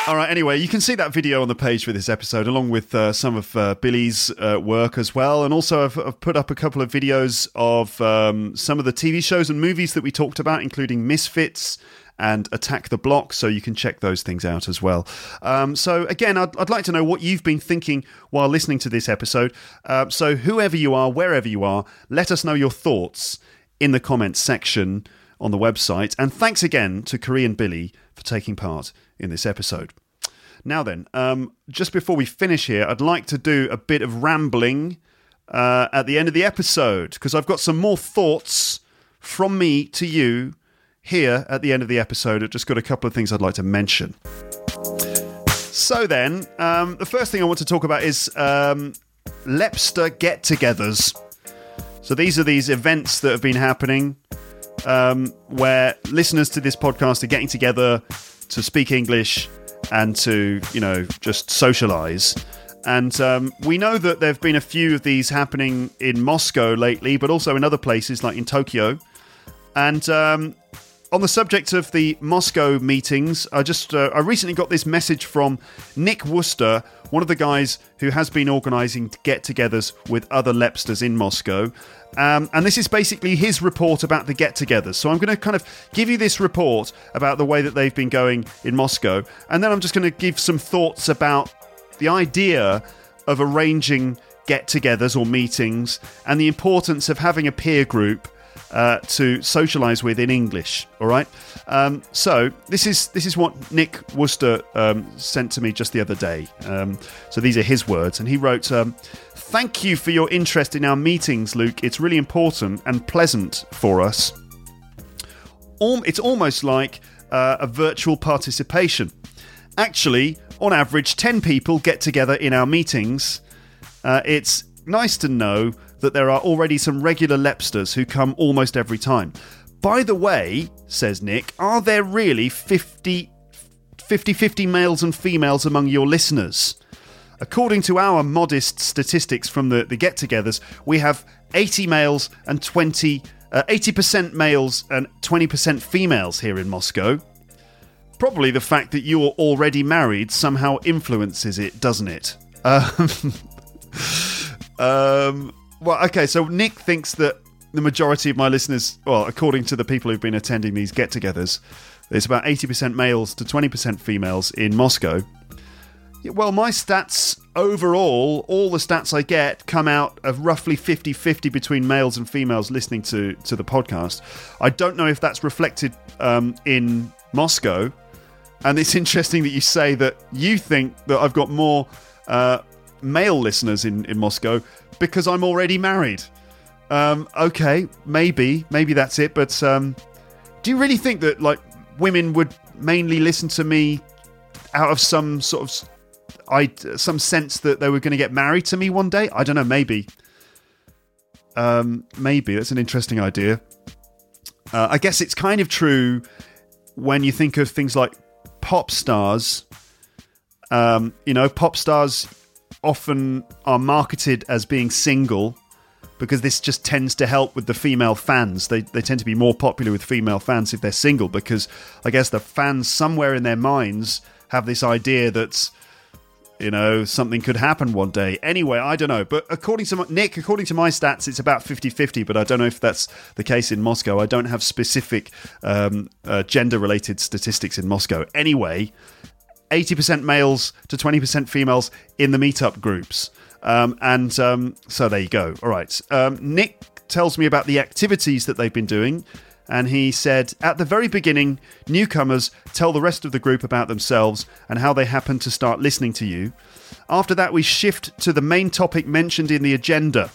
All right. Anyway, you can see that video on the page for this episode, along with uh, some of uh, Billy's uh, work as well. And also, I've, I've put up a couple of videos of um, some of the TV shows and movies that we talked about, including Misfits and Attack the Block. So you can check those things out as well. Um, so again, I'd, I'd like to know what you've been thinking while listening to this episode. Uh, so whoever you are, wherever you are, let us know your thoughts in the comments section on the website. And thanks again to Korean Billy for taking part in this episode. Now then, um, just before we finish here, I'd like to do a bit of rambling uh, at the end of the episode because I've got some more thoughts from me to you here at the end of the episode. I've just got a couple of things I'd like to mention. So then, um, the first thing I want to talk about is um, Lepster get-togethers. So these are these events that have been happening um, where listeners to this podcast are getting together to speak English and to, you know, just socialize. And um, we know that there have been a few of these happening in Moscow lately, but also in other places like in Tokyo. And um, on the subject of the Moscow meetings, I just uh, I recently got this message from Nick Worcester, one of the guys who has been organising get-togethers with other Lepsters in Moscow. Um, and this is basically his report about the get-togethers. So I'm going to kind of give you this report about the way that they've been going in Moscow, and then I'm just going to give some thoughts about the idea of arranging get-togethers or meetings and the importance of having a peer group uh, to socialise with in English. All right. Um, so this is this is what Nick Worcester um, sent to me just the other day. Um, so these are his words, and he wrote. Um, Thank you for your interest in our meetings, Luke. It's really important and pleasant for us. It's almost like uh, a virtual participation. Actually, on average, 10 people get together in our meetings. Uh, it's nice to know that there are already some regular Lepsters who come almost every time. By the way, says Nick, are there really 50 50 50 males and females among your listeners? According to our modest statistics from the, the get togethers, we have 80 males and 20, uh, 80% males and 20% females here in Moscow. Probably the fact that you're already married somehow influences it, doesn't it? Um, um, well, okay, so Nick thinks that the majority of my listeners, well, according to the people who've been attending these get togethers, it's about 80% males to 20% females in Moscow. Well, my stats overall, all the stats I get come out of roughly 50 50 between males and females listening to, to the podcast. I don't know if that's reflected um, in Moscow. And it's interesting that you say that you think that I've got more uh, male listeners in, in Moscow because I'm already married. Um, okay, maybe, maybe that's it. But um, do you really think that like women would mainly listen to me out of some sort of I some sense that they were going to get married to me one day? I don't know. Maybe. Um, maybe that's an interesting idea. Uh, I guess it's kind of true when you think of things like pop stars. Um, you know, pop stars often are marketed as being single because this just tends to help with the female fans. They, they tend to be more popular with female fans if they're single because I guess the fans somewhere in their minds have this idea that you know something could happen one day. Anyway, I don't know, but according to my, Nick, according to my stats, it's about 50-50, but I don't know if that's the case in Moscow. I don't have specific um, uh, gender-related statistics in Moscow. Anyway, 80% males to 20% females in the meetup groups. Um, and um, so there you go. All right. Um, Nick tells me about the activities that they've been doing. And he said, at the very beginning, newcomers tell the rest of the group about themselves and how they happen to start listening to you. After that, we shift to the main topic mentioned in the agenda.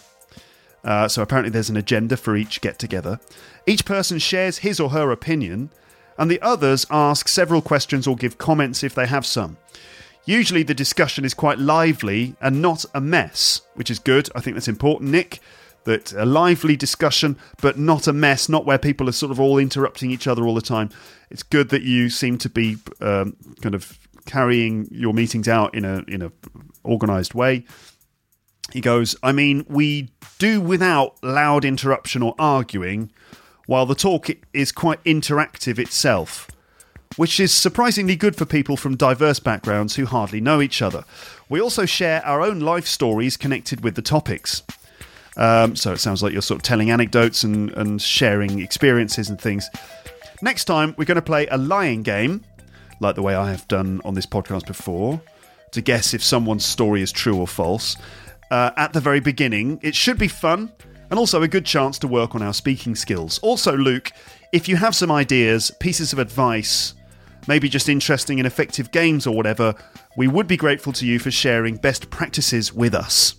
Uh, so apparently, there's an agenda for each get together. Each person shares his or her opinion, and the others ask several questions or give comments if they have some. Usually, the discussion is quite lively and not a mess, which is good. I think that's important, Nick. That a lively discussion, but not a mess, not where people are sort of all interrupting each other all the time. It's good that you seem to be um, kind of carrying your meetings out in a in a organised way. He goes, I mean, we do without loud interruption or arguing, while the talk is quite interactive itself, which is surprisingly good for people from diverse backgrounds who hardly know each other. We also share our own life stories connected with the topics. Um, so it sounds like you're sort of telling anecdotes and, and sharing experiences and things. Next time, we're going to play a lying game, like the way I have done on this podcast before, to guess if someone's story is true or false. Uh, at the very beginning, it should be fun and also a good chance to work on our speaking skills. Also, Luke, if you have some ideas, pieces of advice, maybe just interesting and effective games or whatever, we would be grateful to you for sharing best practices with us.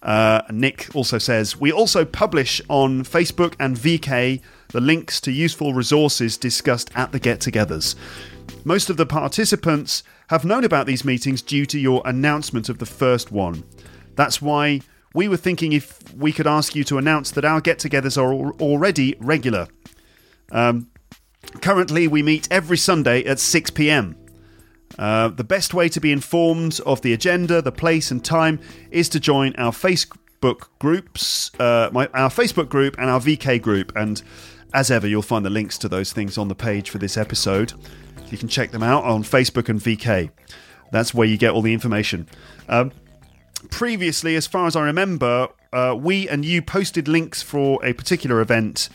Uh, Nick also says, We also publish on Facebook and VK the links to useful resources discussed at the get togethers. Most of the participants have known about these meetings due to your announcement of the first one. That's why we were thinking if we could ask you to announce that our get togethers are al- already regular. Um, currently, we meet every Sunday at 6 pm. Uh, the best way to be informed of the agenda, the place, and time is to join our Facebook groups, uh, my, our Facebook group, and our VK group. And as ever, you'll find the links to those things on the page for this episode. You can check them out on Facebook and VK. That's where you get all the information. Um, previously, as far as I remember, uh, we and you posted links for a particular event.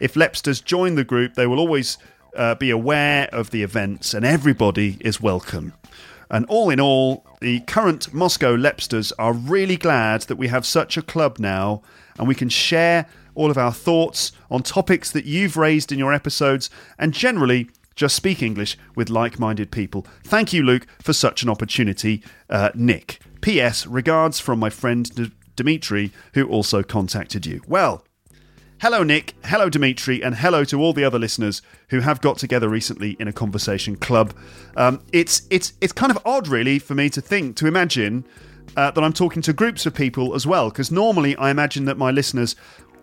If Lepsters join the group, they will always uh, be aware of the events, and everybody is welcome. And all in all, the current Moscow Lepsters are really glad that we have such a club now, and we can share all of our thoughts on topics that you've raised in your episodes, and generally just speak English with like minded people. Thank you, Luke, for such an opportunity. Uh, Nick. P.S. Regards from my friend D- Dimitri, who also contacted you. Well, hello, Nick. Hello, Dimitri. And hello to all the other listeners who have got together recently in a conversation club. Um, it's, it's, it's kind of odd, really, for me to think, to imagine uh, that I'm talking to groups of people as well, because normally I imagine that my listeners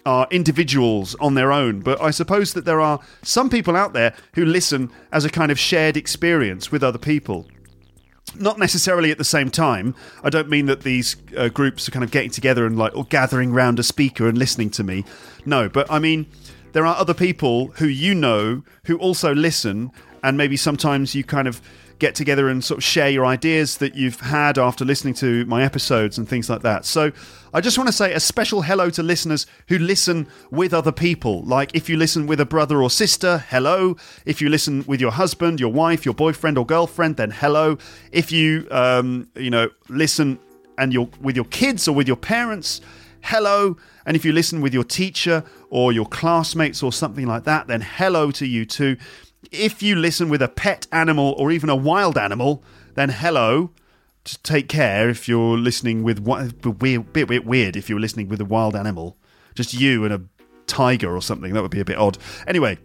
are individuals on their own, but I suppose that there are some people out there who listen as a kind of shared experience with other people. Not necessarily at the same time. I don't mean that these uh, groups are kind of getting together and like or gathering round a speaker and listening to me. No, but I mean there are other people who you know who also listen, and maybe sometimes you kind of get together and sort of share your ideas that you've had after listening to my episodes and things like that. So I just want to say a special hello to listeners who listen with other people. Like if you listen with a brother or sister, hello. If you listen with your husband, your wife, your boyfriend or girlfriend, then hello. If you, um, you know, listen and you're with your kids or with your parents, hello. And if you listen with your teacher or your classmates or something like that, then hello to you too. If you listen with a pet animal or even a wild animal, then hello. Just take care if you're listening with what weird, bit, bit weird if you're listening with a wild animal, just you and a tiger or something. That would be a bit odd. Anyway,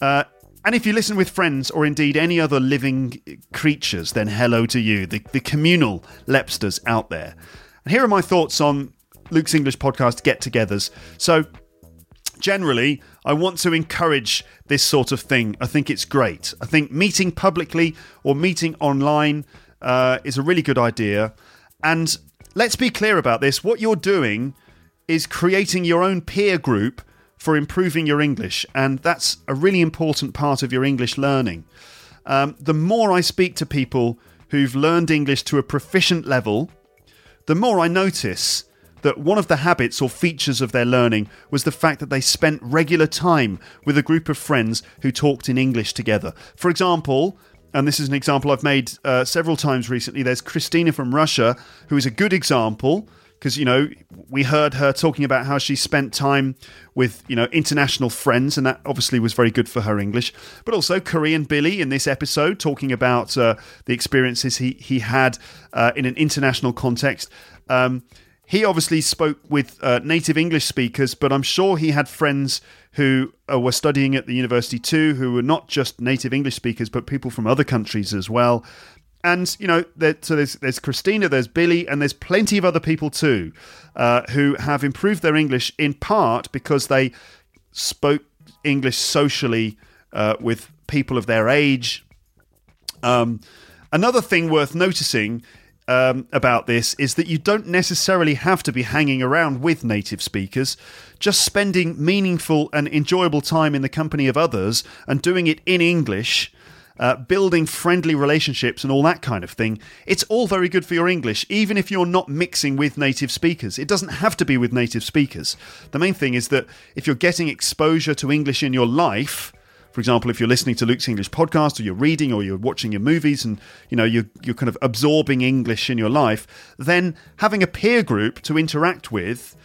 uh, and if you listen with friends or indeed any other living creatures, then hello to you, the, the communal lepsters out there. And here are my thoughts on Luke's English podcast get togethers. So, generally, I want to encourage this sort of thing. I think it's great. I think meeting publicly or meeting online uh, is a really good idea. And let's be clear about this what you're doing is creating your own peer group for improving your English. And that's a really important part of your English learning. Um, the more I speak to people who've learned English to a proficient level, the more I notice that one of the habits or features of their learning was the fact that they spent regular time with a group of friends who talked in English together. For example, and this is an example I've made uh, several times recently, there's Christina from Russia, who is a good example because you know we heard her talking about how she spent time with you know international friends and that obviously was very good for her english. But also korean billy in this episode talking about uh, the experiences he he had uh, in an international context. Um, he obviously spoke with uh, native english speakers but i'm sure he had friends who uh, were studying at the university too who were not just native english speakers but people from other countries as well and you know, there, so there's there's Christina, there's Billy, and there's plenty of other people too uh, who have improved their English in part because they spoke English socially uh, with people of their age. Um, another thing worth noticing um, about this is that you don't necessarily have to be hanging around with native speakers. Just spending meaningful and enjoyable time in the company of others and doing it in English uh, building friendly relationships and all that kind of thing. It's all very good for your English, even if you're not mixing with native speakers. It doesn't have to be with native speakers. The main thing is that if you're getting exposure to English in your life, for example, if you're listening to Luke's English podcast, or you're reading, or you're watching your movies, and you know you're you're kind of absorbing English in your life, then having a peer group to interact with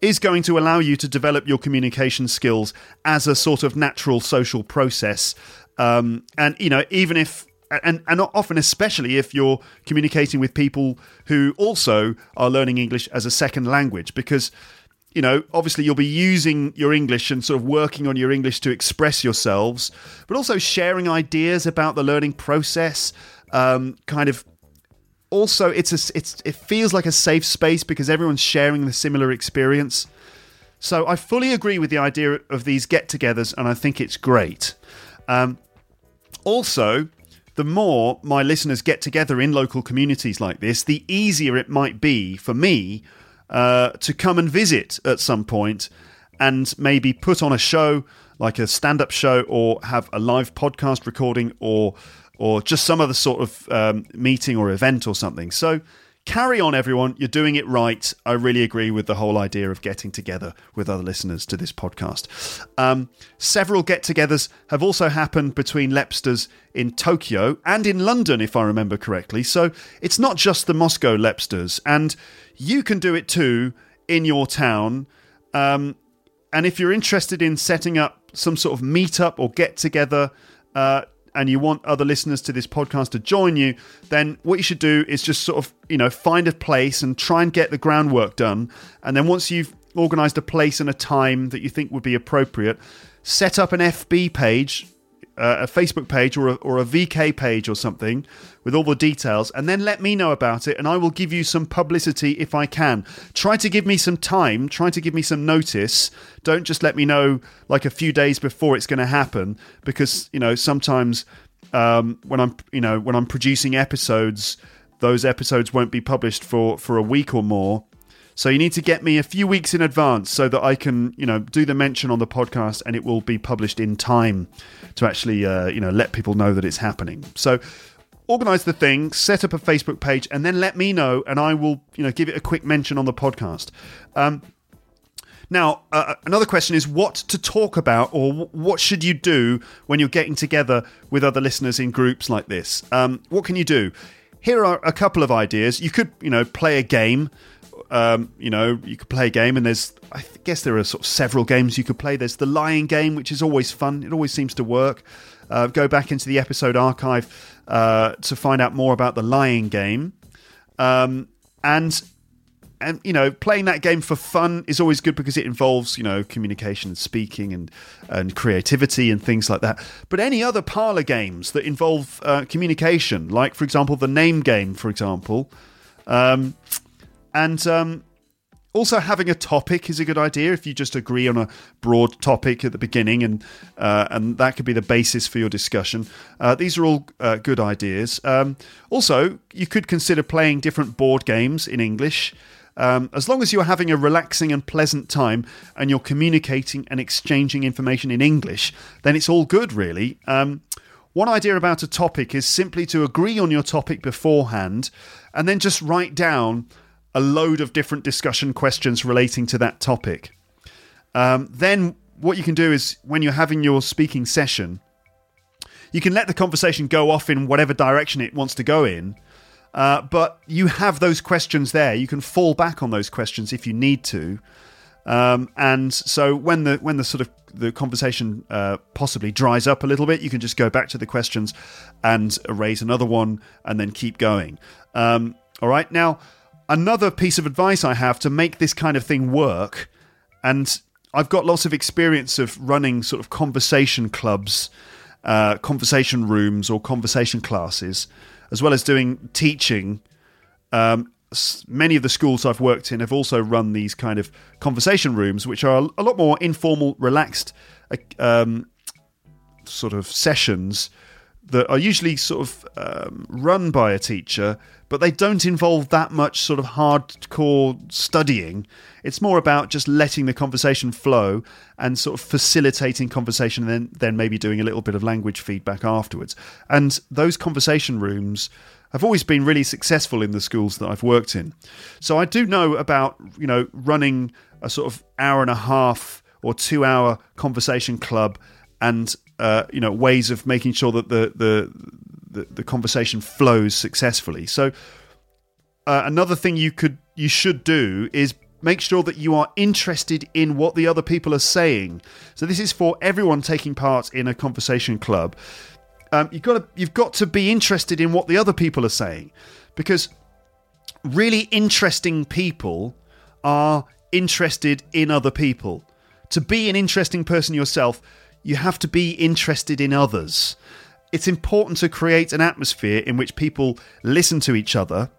is going to allow you to develop your communication skills as a sort of natural social process. Um, and you know, even if and and often especially if you're communicating with people who also are learning English as a second language because you know, obviously you'll be using your English and sort of working on your English to express yourselves, but also sharing ideas about the learning process. Um, kind of also, it's a, it's it feels like a safe space because everyone's sharing the similar experience. So I fully agree with the idea of these get-togethers, and I think it's great. Um, also, the more my listeners get together in local communities like this, the easier it might be for me uh, to come and visit at some point and maybe put on a show like a stand-up show or have a live podcast recording or or just some other sort of um, meeting or event or something. So carry on, everyone. You're doing it right. I really agree with the whole idea of getting together with other listeners to this podcast. Um, several get togethers have also happened between Lepsters in Tokyo and in London, if I remember correctly. So it's not just the Moscow Lepsters, and you can do it too in your town. Um, and if you're interested in setting up some sort of meetup or get together, uh, and you want other listeners to this podcast to join you, then what you should do is just sort of, you know, find a place and try and get the groundwork done. And then once you've organized a place and a time that you think would be appropriate, set up an FB page, uh, a Facebook page or a, or a VK page or something with all the details, and then let me know about it, and I will give you some publicity if I can. Try to give me some time, try to give me some notice. Don't just let me know like a few days before it's going to happen, because you know sometimes um, when I'm you know when I'm producing episodes, those episodes won't be published for for a week or more. So you need to get me a few weeks in advance so that I can, you know, do the mention on the podcast and it will be published in time to actually, uh, you know, let people know that it's happening. So organize the thing, set up a Facebook page, and then let me know, and I will, you know, give it a quick mention on the podcast. Um, now, uh, another question is what to talk about, or w- what should you do when you're getting together with other listeners in groups like this? Um, what can you do? Here are a couple of ideas. You could, you know, play a game. Um, you know, you could play a game, and there's, I guess, there are sort of several games you could play. There's the lying game, which is always fun. It always seems to work. Uh, go back into the episode archive uh, to find out more about the lying game. Um, and and you know, playing that game for fun is always good because it involves you know communication and speaking and and creativity and things like that. But any other parlor games that involve uh, communication, like for example the name game, for example, um, and um, also having a topic is a good idea if you just agree on a broad topic at the beginning, and uh, and that could be the basis for your discussion. Uh, these are all uh, good ideas. Um, also, you could consider playing different board games in English. Um, as long as you're having a relaxing and pleasant time and you're communicating and exchanging information in English, then it's all good, really. Um, one idea about a topic is simply to agree on your topic beforehand and then just write down a load of different discussion questions relating to that topic. Um, then, what you can do is when you're having your speaking session, you can let the conversation go off in whatever direction it wants to go in. Uh, but you have those questions there. You can fall back on those questions if you need to. Um, and so when the when the sort of the conversation uh, possibly dries up a little bit, you can just go back to the questions and raise another one, and then keep going. Um, all right. Now, another piece of advice I have to make this kind of thing work, and I've got lots of experience of running sort of conversation clubs, uh, conversation rooms, or conversation classes, as well as doing teaching. Um, many of the schools I've worked in have also run these kind of conversation rooms, which are a lot more informal, relaxed uh, um, sort of sessions that are usually sort of um, run by a teacher, but they don't involve that much sort of hardcore studying. It's more about just letting the conversation flow and sort of facilitating conversation, and then then maybe doing a little bit of language feedback afterwards. And those conversation rooms have always been really successful in the schools that I've worked in. So I do know about you know running a sort of hour and a half or two hour conversation club and uh, you know ways of making sure that the the the, the conversation flows successfully. So uh, another thing you could you should do is make sure that you are interested in what the other people are saying. So this is for everyone taking part in a conversation club. um, you've got to you've got to be interested in what the other people are saying, because really interesting people are interested in other people. To be an interesting person yourself, you have to be interested in others. It's important to create an atmosphere in which people listen to each other,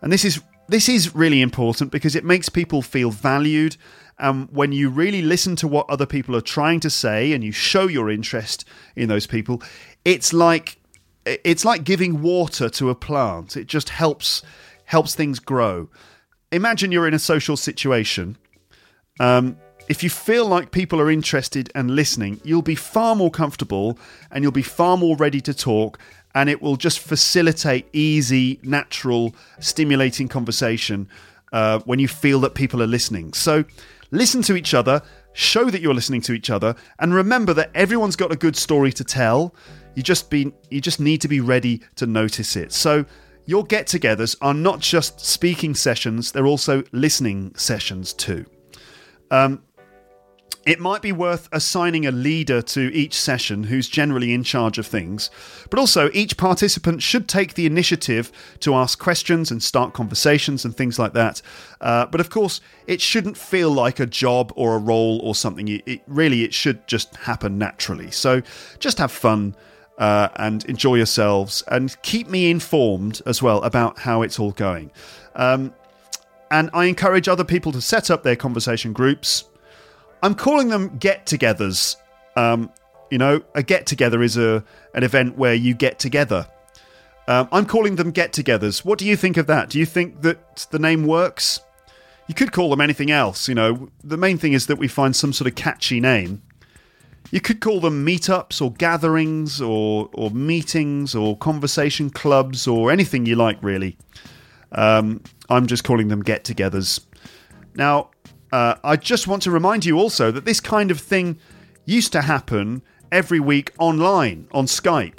and this is this is really important because it makes people feel valued. And when you really listen to what other people are trying to say and you show your interest in those people, it's like it's like giving water to a plant. It just helps helps things grow. Imagine you're in a social situation. Um, if you feel like people are interested and listening, you'll be far more comfortable and you'll be far more ready to talk, and it will just facilitate easy, natural, stimulating conversation uh, when you feel that people are listening. So, listen to each other, show that you're listening to each other, and remember that everyone's got a good story to tell. You just be you just need to be ready to notice it. So your get-togethers are not just speaking sessions; they're also listening sessions too. Um, it might be worth assigning a leader to each session who's generally in charge of things, but also each participant should take the initiative to ask questions and start conversations and things like that. Uh, but of course, it shouldn't feel like a job or a role or something. It, it really it should just happen naturally. So just have fun. Uh, and enjoy yourselves, and keep me informed as well about how it's all going. Um, and I encourage other people to set up their conversation groups. I'm calling them get-togethers. Um, you know, a get-together is a an event where you get together. Um, I'm calling them get-togethers. What do you think of that? Do you think that the name works? You could call them anything else. You know, the main thing is that we find some sort of catchy name. You could call them meetups or gatherings or or meetings or conversation clubs or anything you like, really. Um, I'm just calling them get togethers. Now, uh, I just want to remind you also that this kind of thing used to happen every week online on Skype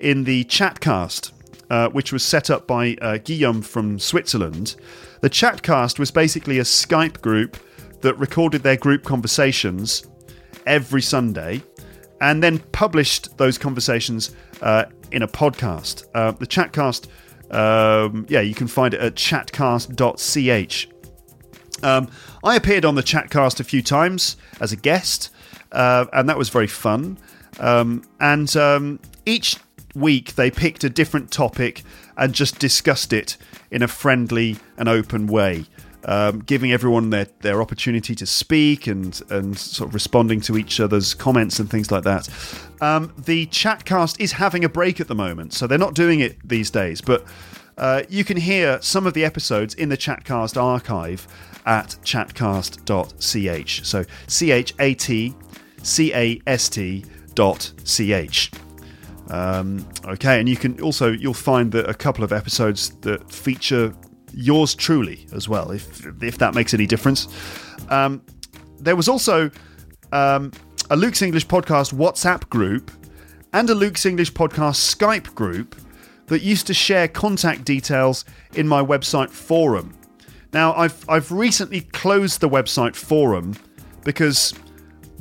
in the Chatcast, uh, which was set up by uh, Guillaume from Switzerland. The Chatcast was basically a Skype group that recorded their group conversations every Sunday and then published those conversations uh, in a podcast. Uh, the Chatcast um, yeah, you can find it at chatcast.ch. Um, I appeared on the Chatcast a few times as a guest, uh, and that was very fun. Um, and um, each week they picked a different topic and just discussed it in a friendly and open way. Um, giving everyone their, their opportunity to speak and, and sort of responding to each other's comments and things like that. Um, the Chatcast is having a break at the moment, so they're not doing it these days, but uh, you can hear some of the episodes in the Chatcast archive at chatcast.ch. So C H A T C A S T dot ch. Um, okay, and you can also you'll find that a couple of episodes that feature yours truly as well, if if that makes any difference. Um, there was also um, a Luke's English podcast WhatsApp group and a Luke's English podcast Skype group that used to share contact details in my website forum. Now, I've I've recently closed the website forum because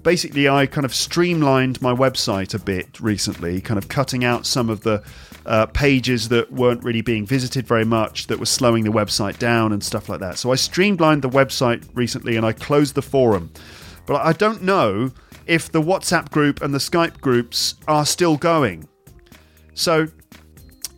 basically I kind of streamlined my website a bit recently, kind of cutting out some of the uh, pages that weren't really being visited very much, that were slowing the website down and stuff like that. So I streamlined the website recently and I closed the forum. But I don't know if the WhatsApp group and the Skype groups are still going. So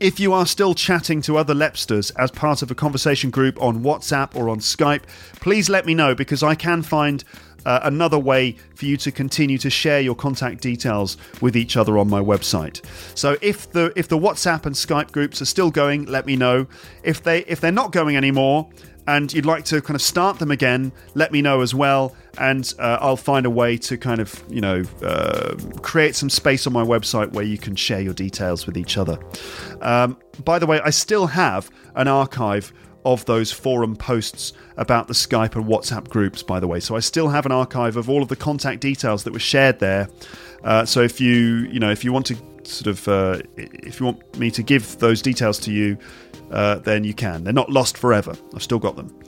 if you are still chatting to other Lepsters as part of a conversation group on WhatsApp or on Skype, please let me know because I can find uh, another way for you to continue to share your contact details with each other on my website. So if the if the WhatsApp and Skype groups are still going, let me know. If they if they're not going anymore and you'd like to kind of start them again, let me know as well, and uh, I'll find a way to kind of you know uh, create some space on my website where you can share your details with each other. Um, by the way, I still have an archive of those forum posts about the Skype and WhatsApp groups, by the way. So I still have an archive of all of the contact details that were shared there. Uh, so if you, you know, if you want to sort of, uh, if you want me to give those details to you, uh, then you can. They're not lost forever. I've still got them.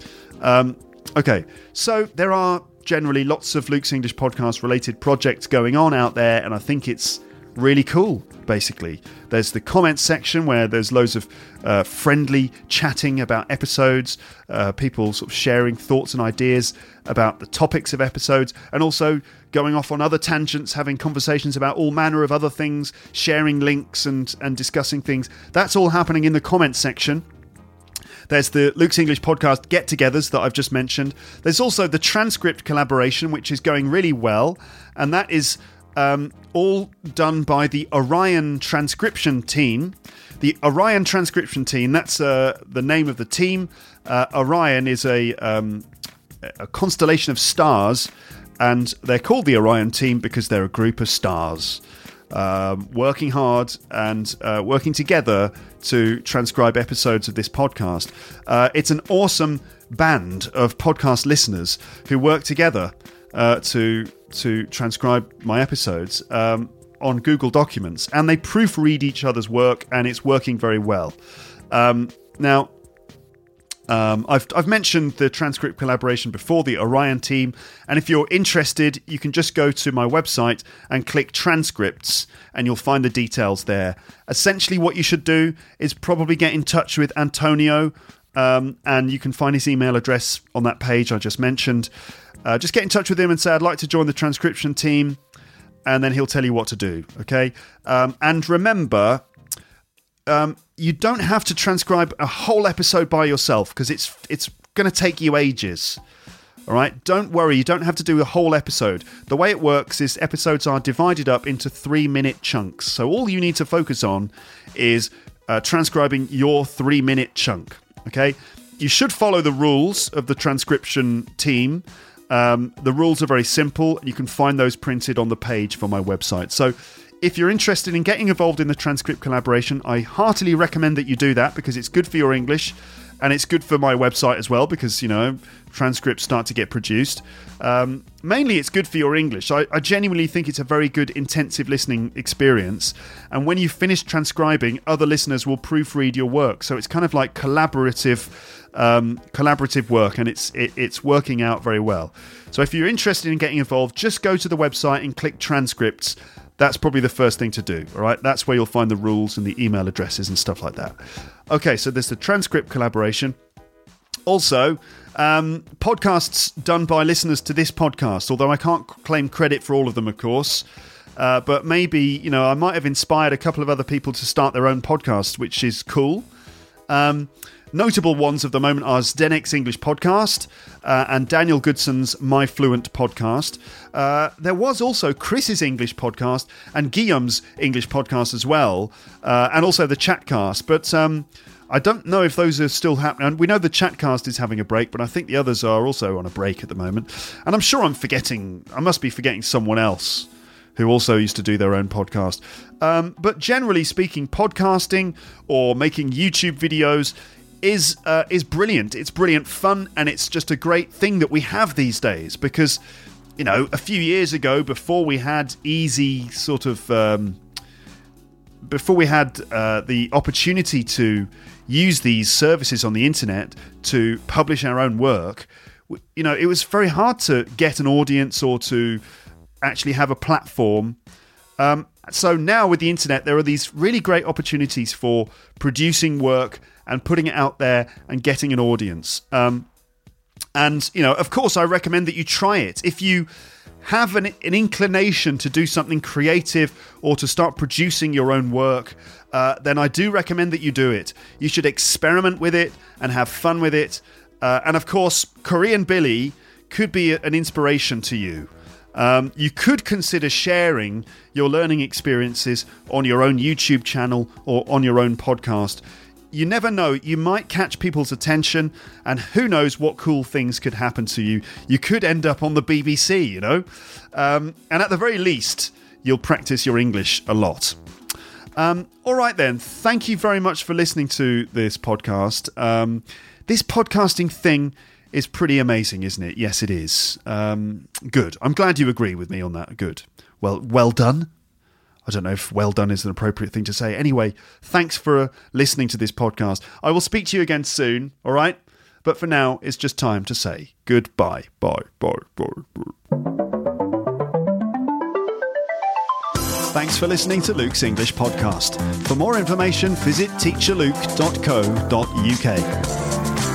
Um, okay, so there are generally lots of Luke's English podcast related projects going on out there, and I think it's really cool. Basically, there's the comments section where there's loads of uh, friendly chatting about episodes, uh, people sort of sharing thoughts and ideas about the topics of episodes, and also going off on other tangents, having conversations about all manner of other things, sharing links and and discussing things. That's all happening in the comments section. There's the Luke's English podcast get togethers that I've just mentioned. There's also the transcript collaboration, which is going really well. And that is um, all done by the Orion transcription team. The Orion transcription team, that's uh, the name of the team. Uh, Orion is a, um, a constellation of stars, and they're called the Orion team because they're a group of stars um, working hard and uh, working together to transcribe episodes of this podcast. Uh, it's an awesome band of podcast listeners who work together uh, to to transcribe my episodes um, on Google Documents, and they proofread each other's work, and it's working very well. Um, now, um, I've, I've mentioned the transcript collaboration before, the Orion team, and if you're interested, you can just go to my website and click transcripts, and you'll find the details there. Essentially, what you should do is probably get in touch with Antonio, um, and you can find his email address on that page I just mentioned. Uh, just get in touch with him and say, I'd like to join the transcription team, and then he'll tell you what to do, okay? Um, and remember, um, you don't have to transcribe a whole episode by yourself because it's it's going to take you ages. All right, don't worry, you don't have to do a whole episode. The way it works is episodes are divided up into three minute chunks. So all you need to focus on is uh, transcribing your three minute chunk. Okay, you should follow the rules of the transcription team. Um, the rules are very simple. You can find those printed on the page for my website. So if you're interested in getting involved in the transcript collaboration, I heartily recommend that you do that because it's good for your English and it's good for my website as well because, you know, transcripts start to get produced. Um, mainly, it's good for your English. I, I genuinely think it's a very good intensive listening experience. And when you finish transcribing, other listeners will proofread your work. So it's kind of like collaborative. Um, collaborative work and it's it, it's working out very well. So if you're interested in getting involved, just go to the website and click transcripts that's probably the first thing to do. All right, that's where you'll find the rules and the email addresses and stuff like that. Okay, so there's the transcript collaboration. Also, um, podcasts done by listeners to this podcast, although I can't claim credit for all of them, of course. Uh, but maybe, you know, I might have inspired a couple of other people to start their own podcast, which is cool. Um, Notable ones of the moment are Zdenek's English podcast uh, and Daniel Goodson's My Fluent podcast. Uh, there was also Chris's English podcast and Guillaume's English podcast as well, uh, and also the Chatcast. But um, I don't know if those are still happening. We know the Chatcast is having a break, but I think the others are also on a break at the moment. And I'm sure I'm forgetting, I must be forgetting someone else who also used to do their own podcast. Um, but generally speaking, podcasting or making YouTube videos is uh, is brilliant. It's brilliant fun, and it's just a great thing that we have these days. Because you know, a few years ago, before we had easy sort of, um, before we had uh, the opportunity to use these services on the internet to publish our own work, you know, it was very hard to get an audience or to actually have a platform. Um, so now with the internet, there are these really great opportunities for producing work and putting it out there and getting an audience. Um, and, you know, of course, I recommend that you try it. If you have an, an inclination to do something creative or to start producing your own work, uh, then I do recommend that you do it. You should experiment with it and have fun with it. Uh, and of course, Korean Billy could be an inspiration to you. Um, you could consider sharing your learning experiences on your own YouTube channel or on your own podcast you never know, you might catch people's attention, and who knows what cool things could happen to you. You could end up on the BBC, you know? Um, and at the very least, you'll practice your English a lot. Um, all right, then. Thank you very much for listening to this podcast. Um, this podcasting thing is pretty amazing, isn't it? Yes, it is. Um, good. I'm glad you agree with me on that. Good. Well, well done. I don't know if well done is an appropriate thing to say. Anyway, thanks for uh, listening to this podcast. I will speak to you again soon, all right? But for now, it's just time to say goodbye. Bye, bye, bye, bye. Thanks for listening to Luke's English podcast. For more information, visit teacherluke.co.uk.